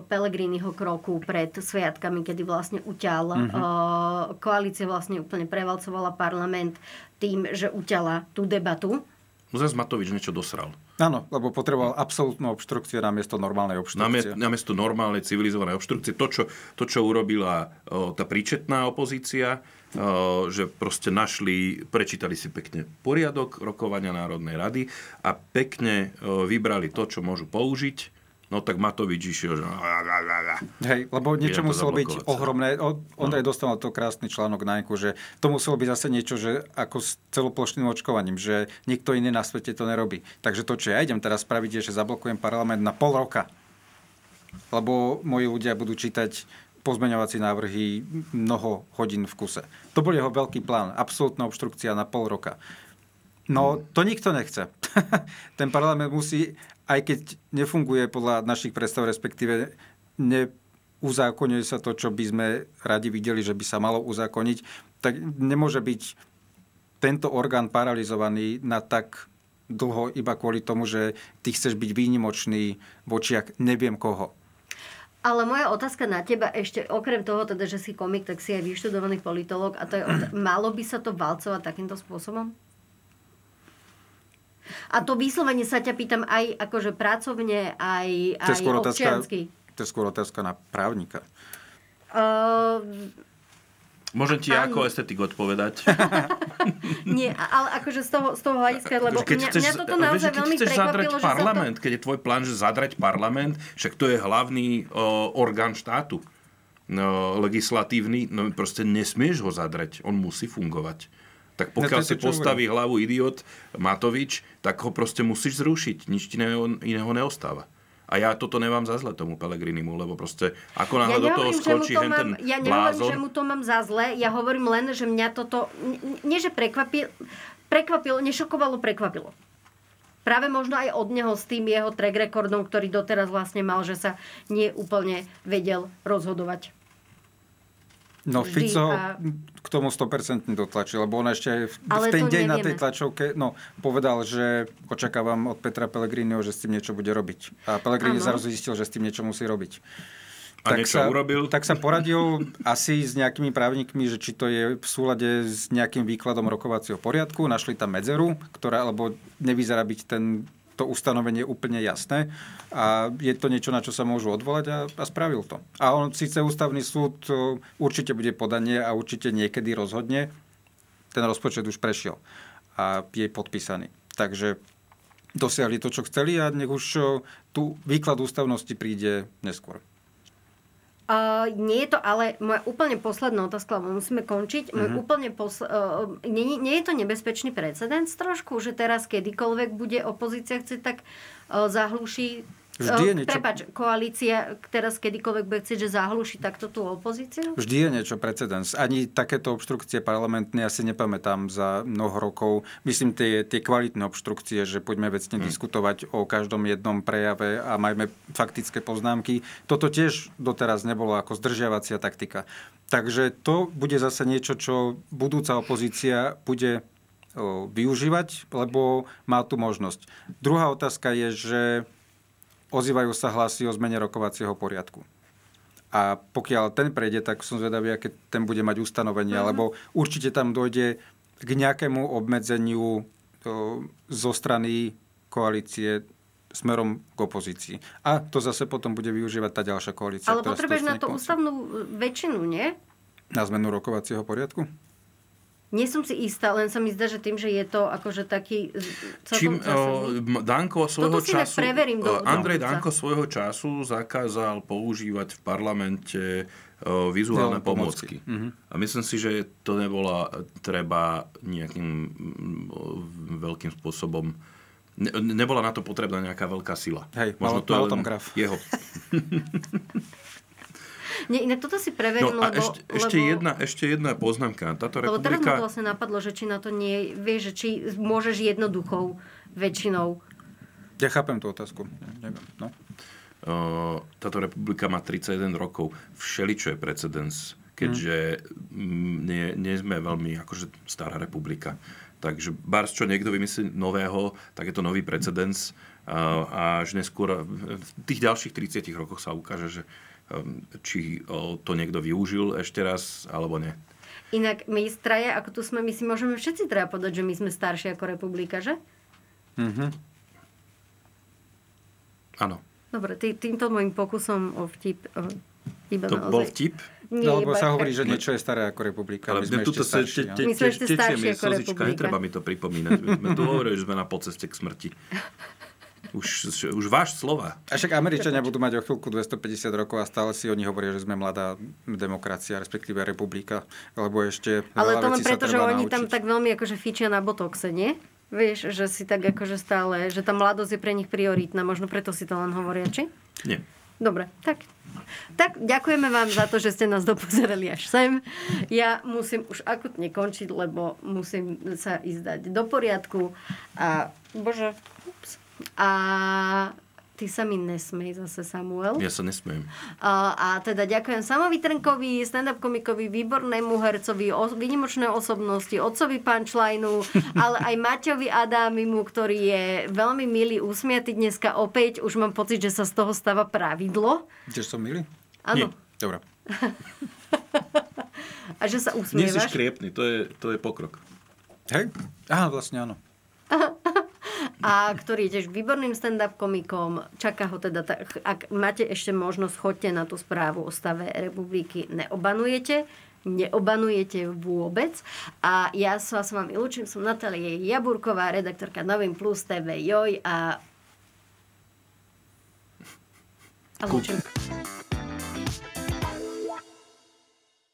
Pelegriniho kroku pred sviatkami, kedy vlastne uťal. Mm-hmm. Uh, koalícia vlastne úplne prevalcovala parlament tým, že uťala tú debatu. No zase Matovič niečo dosral. Áno, lebo potreboval absolútnu obštrukciu namiesto normálnej obštrukcie. Namiesto normálnej civilizovanej obštrukcie. To, čo, to, čo urobila o, tá príčetná opozícia, o, že proste našli, prečítali si pekne poriadok rokovania Národnej rady a pekne o, vybrali to, čo môžu použiť No tak Matovič išiel, že... Hej, lebo niečo muselo byť ohromné. On no. dostal to krásny článok na že to muselo byť zase niečo, že ako s celoplošným očkovaním, že nikto iný na svete to nerobí. Takže to, čo ja idem teraz spraviť, je, že zablokujem parlament na pol roka. Lebo moji ľudia budú čítať pozmeňovací návrhy mnoho hodín v kuse. To bol jeho veľký plán. Absolutná obštrukcia na pol roka. No, to nikto nechce. Ten parlament musí aj keď nefunguje podľa našich predstav, respektíve neuzákonuje sa to, čo by sme radi videli, že by sa malo uzákoniť, tak nemôže byť tento orgán paralizovaný na tak dlho iba kvôli tomu, že ty chceš byť výnimočný v očiach neviem koho. Ale moja otázka na teba ešte, okrem toho, teda, že si komik, tak si aj vyštudovaný politolog a to je, malo by sa to valcovať takýmto spôsobom? A to vyslovene sa ťa pýtam aj akože pracovne, aj, aj občiansky. To je skôr otázka na právnika. Uh, Môžem ti ako estetik odpovedať? Nie, ale akože z toho, z toho hľadiska, lebo keď mňa, chceš, mňa toto naozaj vieš, veľmi chceš zadrať parlament, to... keď je tvoj plán, že zadrať parlament, však to je hlavný o, orgán štátu. No, legislatívny, no proste nesmieš ho zadrať, on musí fungovať tak pokiaľ si postaví hovorím. hlavu idiot Matovič, tak ho proste musíš zrušiť. Nič iného, iného neostáva. A ja toto nemám za zle tomu Pelegrinimu, lebo proste ako náhle ja do toho skočí hen ten Ja nehovorím, že mu to mám za zle, ja hovorím len, že mňa toto, nie že prekvapilo, prekvapilo, nešokovalo, prekvapilo. Práve možno aj od neho s tým jeho track rekordom, ktorý doteraz vlastne mal, že sa nie úplne vedel rozhodovať. No vždy Fico a- k tomu 100% dotlačil, lebo on ešte aj v, v ten deň na nevieme. tej tlačovke no, povedal, že očakávam od Petra Pellegriniho, že s tým niečo bude robiť. A Pellegrini Áno. zrazu zistil, že s tým niečo musí robiť. A niečo sa, urobil? Tak sa poradil asi s nejakými právnikmi, že či to je v súlade s nejakým výkladom rokovacieho poriadku. Našli tam medzeru, ktorá, alebo nevyzerá byť ten, to ustanovenie úplne jasné. A je to niečo, na čo sa môžu odvolať a, a spravil to. A on síce ústavný súd o, určite bude podanie a určite niekedy rozhodne. Ten rozpočet už prešiel a je podpísaný. Takže dosiahli to, čo chceli a nech už o, tu výklad ústavnosti príde neskôr. Uh, nie je to ale moja úplne posledná otázka, lebo musíme končiť. Môj Mhm. úplne posl- uh, nie, nie je to nebezpečný precedens trošku, že teraz kedykoľvek bude opozícia chcieť, tak uh, zahlúši... Vždy je uh, niečo- Prepač, koalícia teraz kedykoľvek bude chcieť, že zahlúši takto tú opozíciu? Vždy je niečo precedens. Ani takéto obštrukcie parlamentné ja si nepamätám za mnoho rokov. Myslím tie, tie kvalitné obštrukcie, že poďme vecne hmm. diskutovať o každom jednom prejave a majme faktické poznámky. Toto tiež doteraz nebolo ako zdržiavacia taktika. Takže to bude zase niečo, čo budúca opozícia bude využívať, lebo má tu možnosť. Druhá otázka je, že ozývajú sa hlasy o zmene rokovacieho poriadku. A pokiaľ ten prejde, tak som zvedavý, aké ten bude mať ustanovenie, uh-huh. lebo určite tam dojde k nejakému obmedzeniu zo strany koalície smerom k opozícii. A to zase potom bude využívať tá ďalšia koalícia. Ale potrebuješ na to ústavnú väčšinu, nie? Na zmenu rokovacieho poriadku? Nie som si istá, len sa mi zdá, že tým, že je to akože taký z- Čím celkom zásadný. Danko svojho Toto času, preverím do- o, Andrej do Danko svojho času zakázal používať v parlamente vizuálne Vizuálne pomôcky. pomôcky. A myslím si, že to nebola treba nejakým veľkým spôsobom Ne, nebola na to potrebná nejaká veľká sila. Hej, malo- to je malo len tam graf. Jeho. Nie, inak toto si preverím, No a lebo... ešte, ešte, lebo... jedna, ešte jedna poznámka. Táto Lebo teraz ma to republika... vlastne napadlo, že či na to nie, vieš, že či môžeš jednoduchou väčšinou. Ja chápem tú otázku. Neviem. No. Táto republika má 31 rokov. Všeličo je precedens, keďže mm, nie, nie sme veľmi akože stará republika. Takže bars, čo niekto vymyslí nového, tak je to nový precedens a, až neskôr v tých ďalších 30 rokoch sa ukáže, že či o, to niekto využil ešte raz, alebo nie. Inak my straja, ako tu sme, my si môžeme všetci treba povedať, že my sme starší ako republika, že? Áno. Dobre, tý, týmto môjim pokusom o vtip... O, iba To naozaj. bol vtip? Nie, No, lebo sa hovorí, že niečo je staré ako republika. Ale my sme ešte starší. te, no. te, My sme te, ešte starší mi ako republika. netreba mi to pripomínať. My sme tu hovorili, že sme na poceste k smrti. Už, už váš slova. A však Američania budú mať o chvíľku 250 rokov a stále si oni hovoria, že sme mladá demokracia, respektíve republika, lebo ešte Ale to len preto, že oni naučiť. tam tak veľmi akože fičia na botoxe, nie? Vieš, že si tak akože stále, že tá mladosť je pre nich prioritná, možno preto si to len hovoria, či? Nie. Dobre, tak. Tak ďakujeme vám za to, že ste nás dopozerali až sem. Ja musím už akutne končiť, lebo musím sa ísť dať do poriadku. A, bože. A ty sa mi nesmej zase, Samuel. Ja sa nesmiem. A, a teda ďakujem Samovi Trnkovi, stand-up komikovi, výbornému hercovi, o, výnimočné osobnosti, otcovi punchlineu, ale aj Maťovi Adámimu, ktorý je veľmi milý, usmiatý dneska opäť. Už mám pocit, že sa z toho stáva pravidlo. Tiež som milý? Áno. Dobre. A že sa Nie si usmievaš. škriepný, to je, to je pokrok. Hej? Aha, vlastne áno. a ktorý je tiež výborným stand-up komikom. Čaká ho teda, tak, ak máte ešte možnosť, chodte na tú správu o stave republiky. Neobanujete, neobanujete vôbec. A ja sa s vami lúčim, som Natália Jaburková, redaktorka Novin Plus TV Joj a... A lúčim.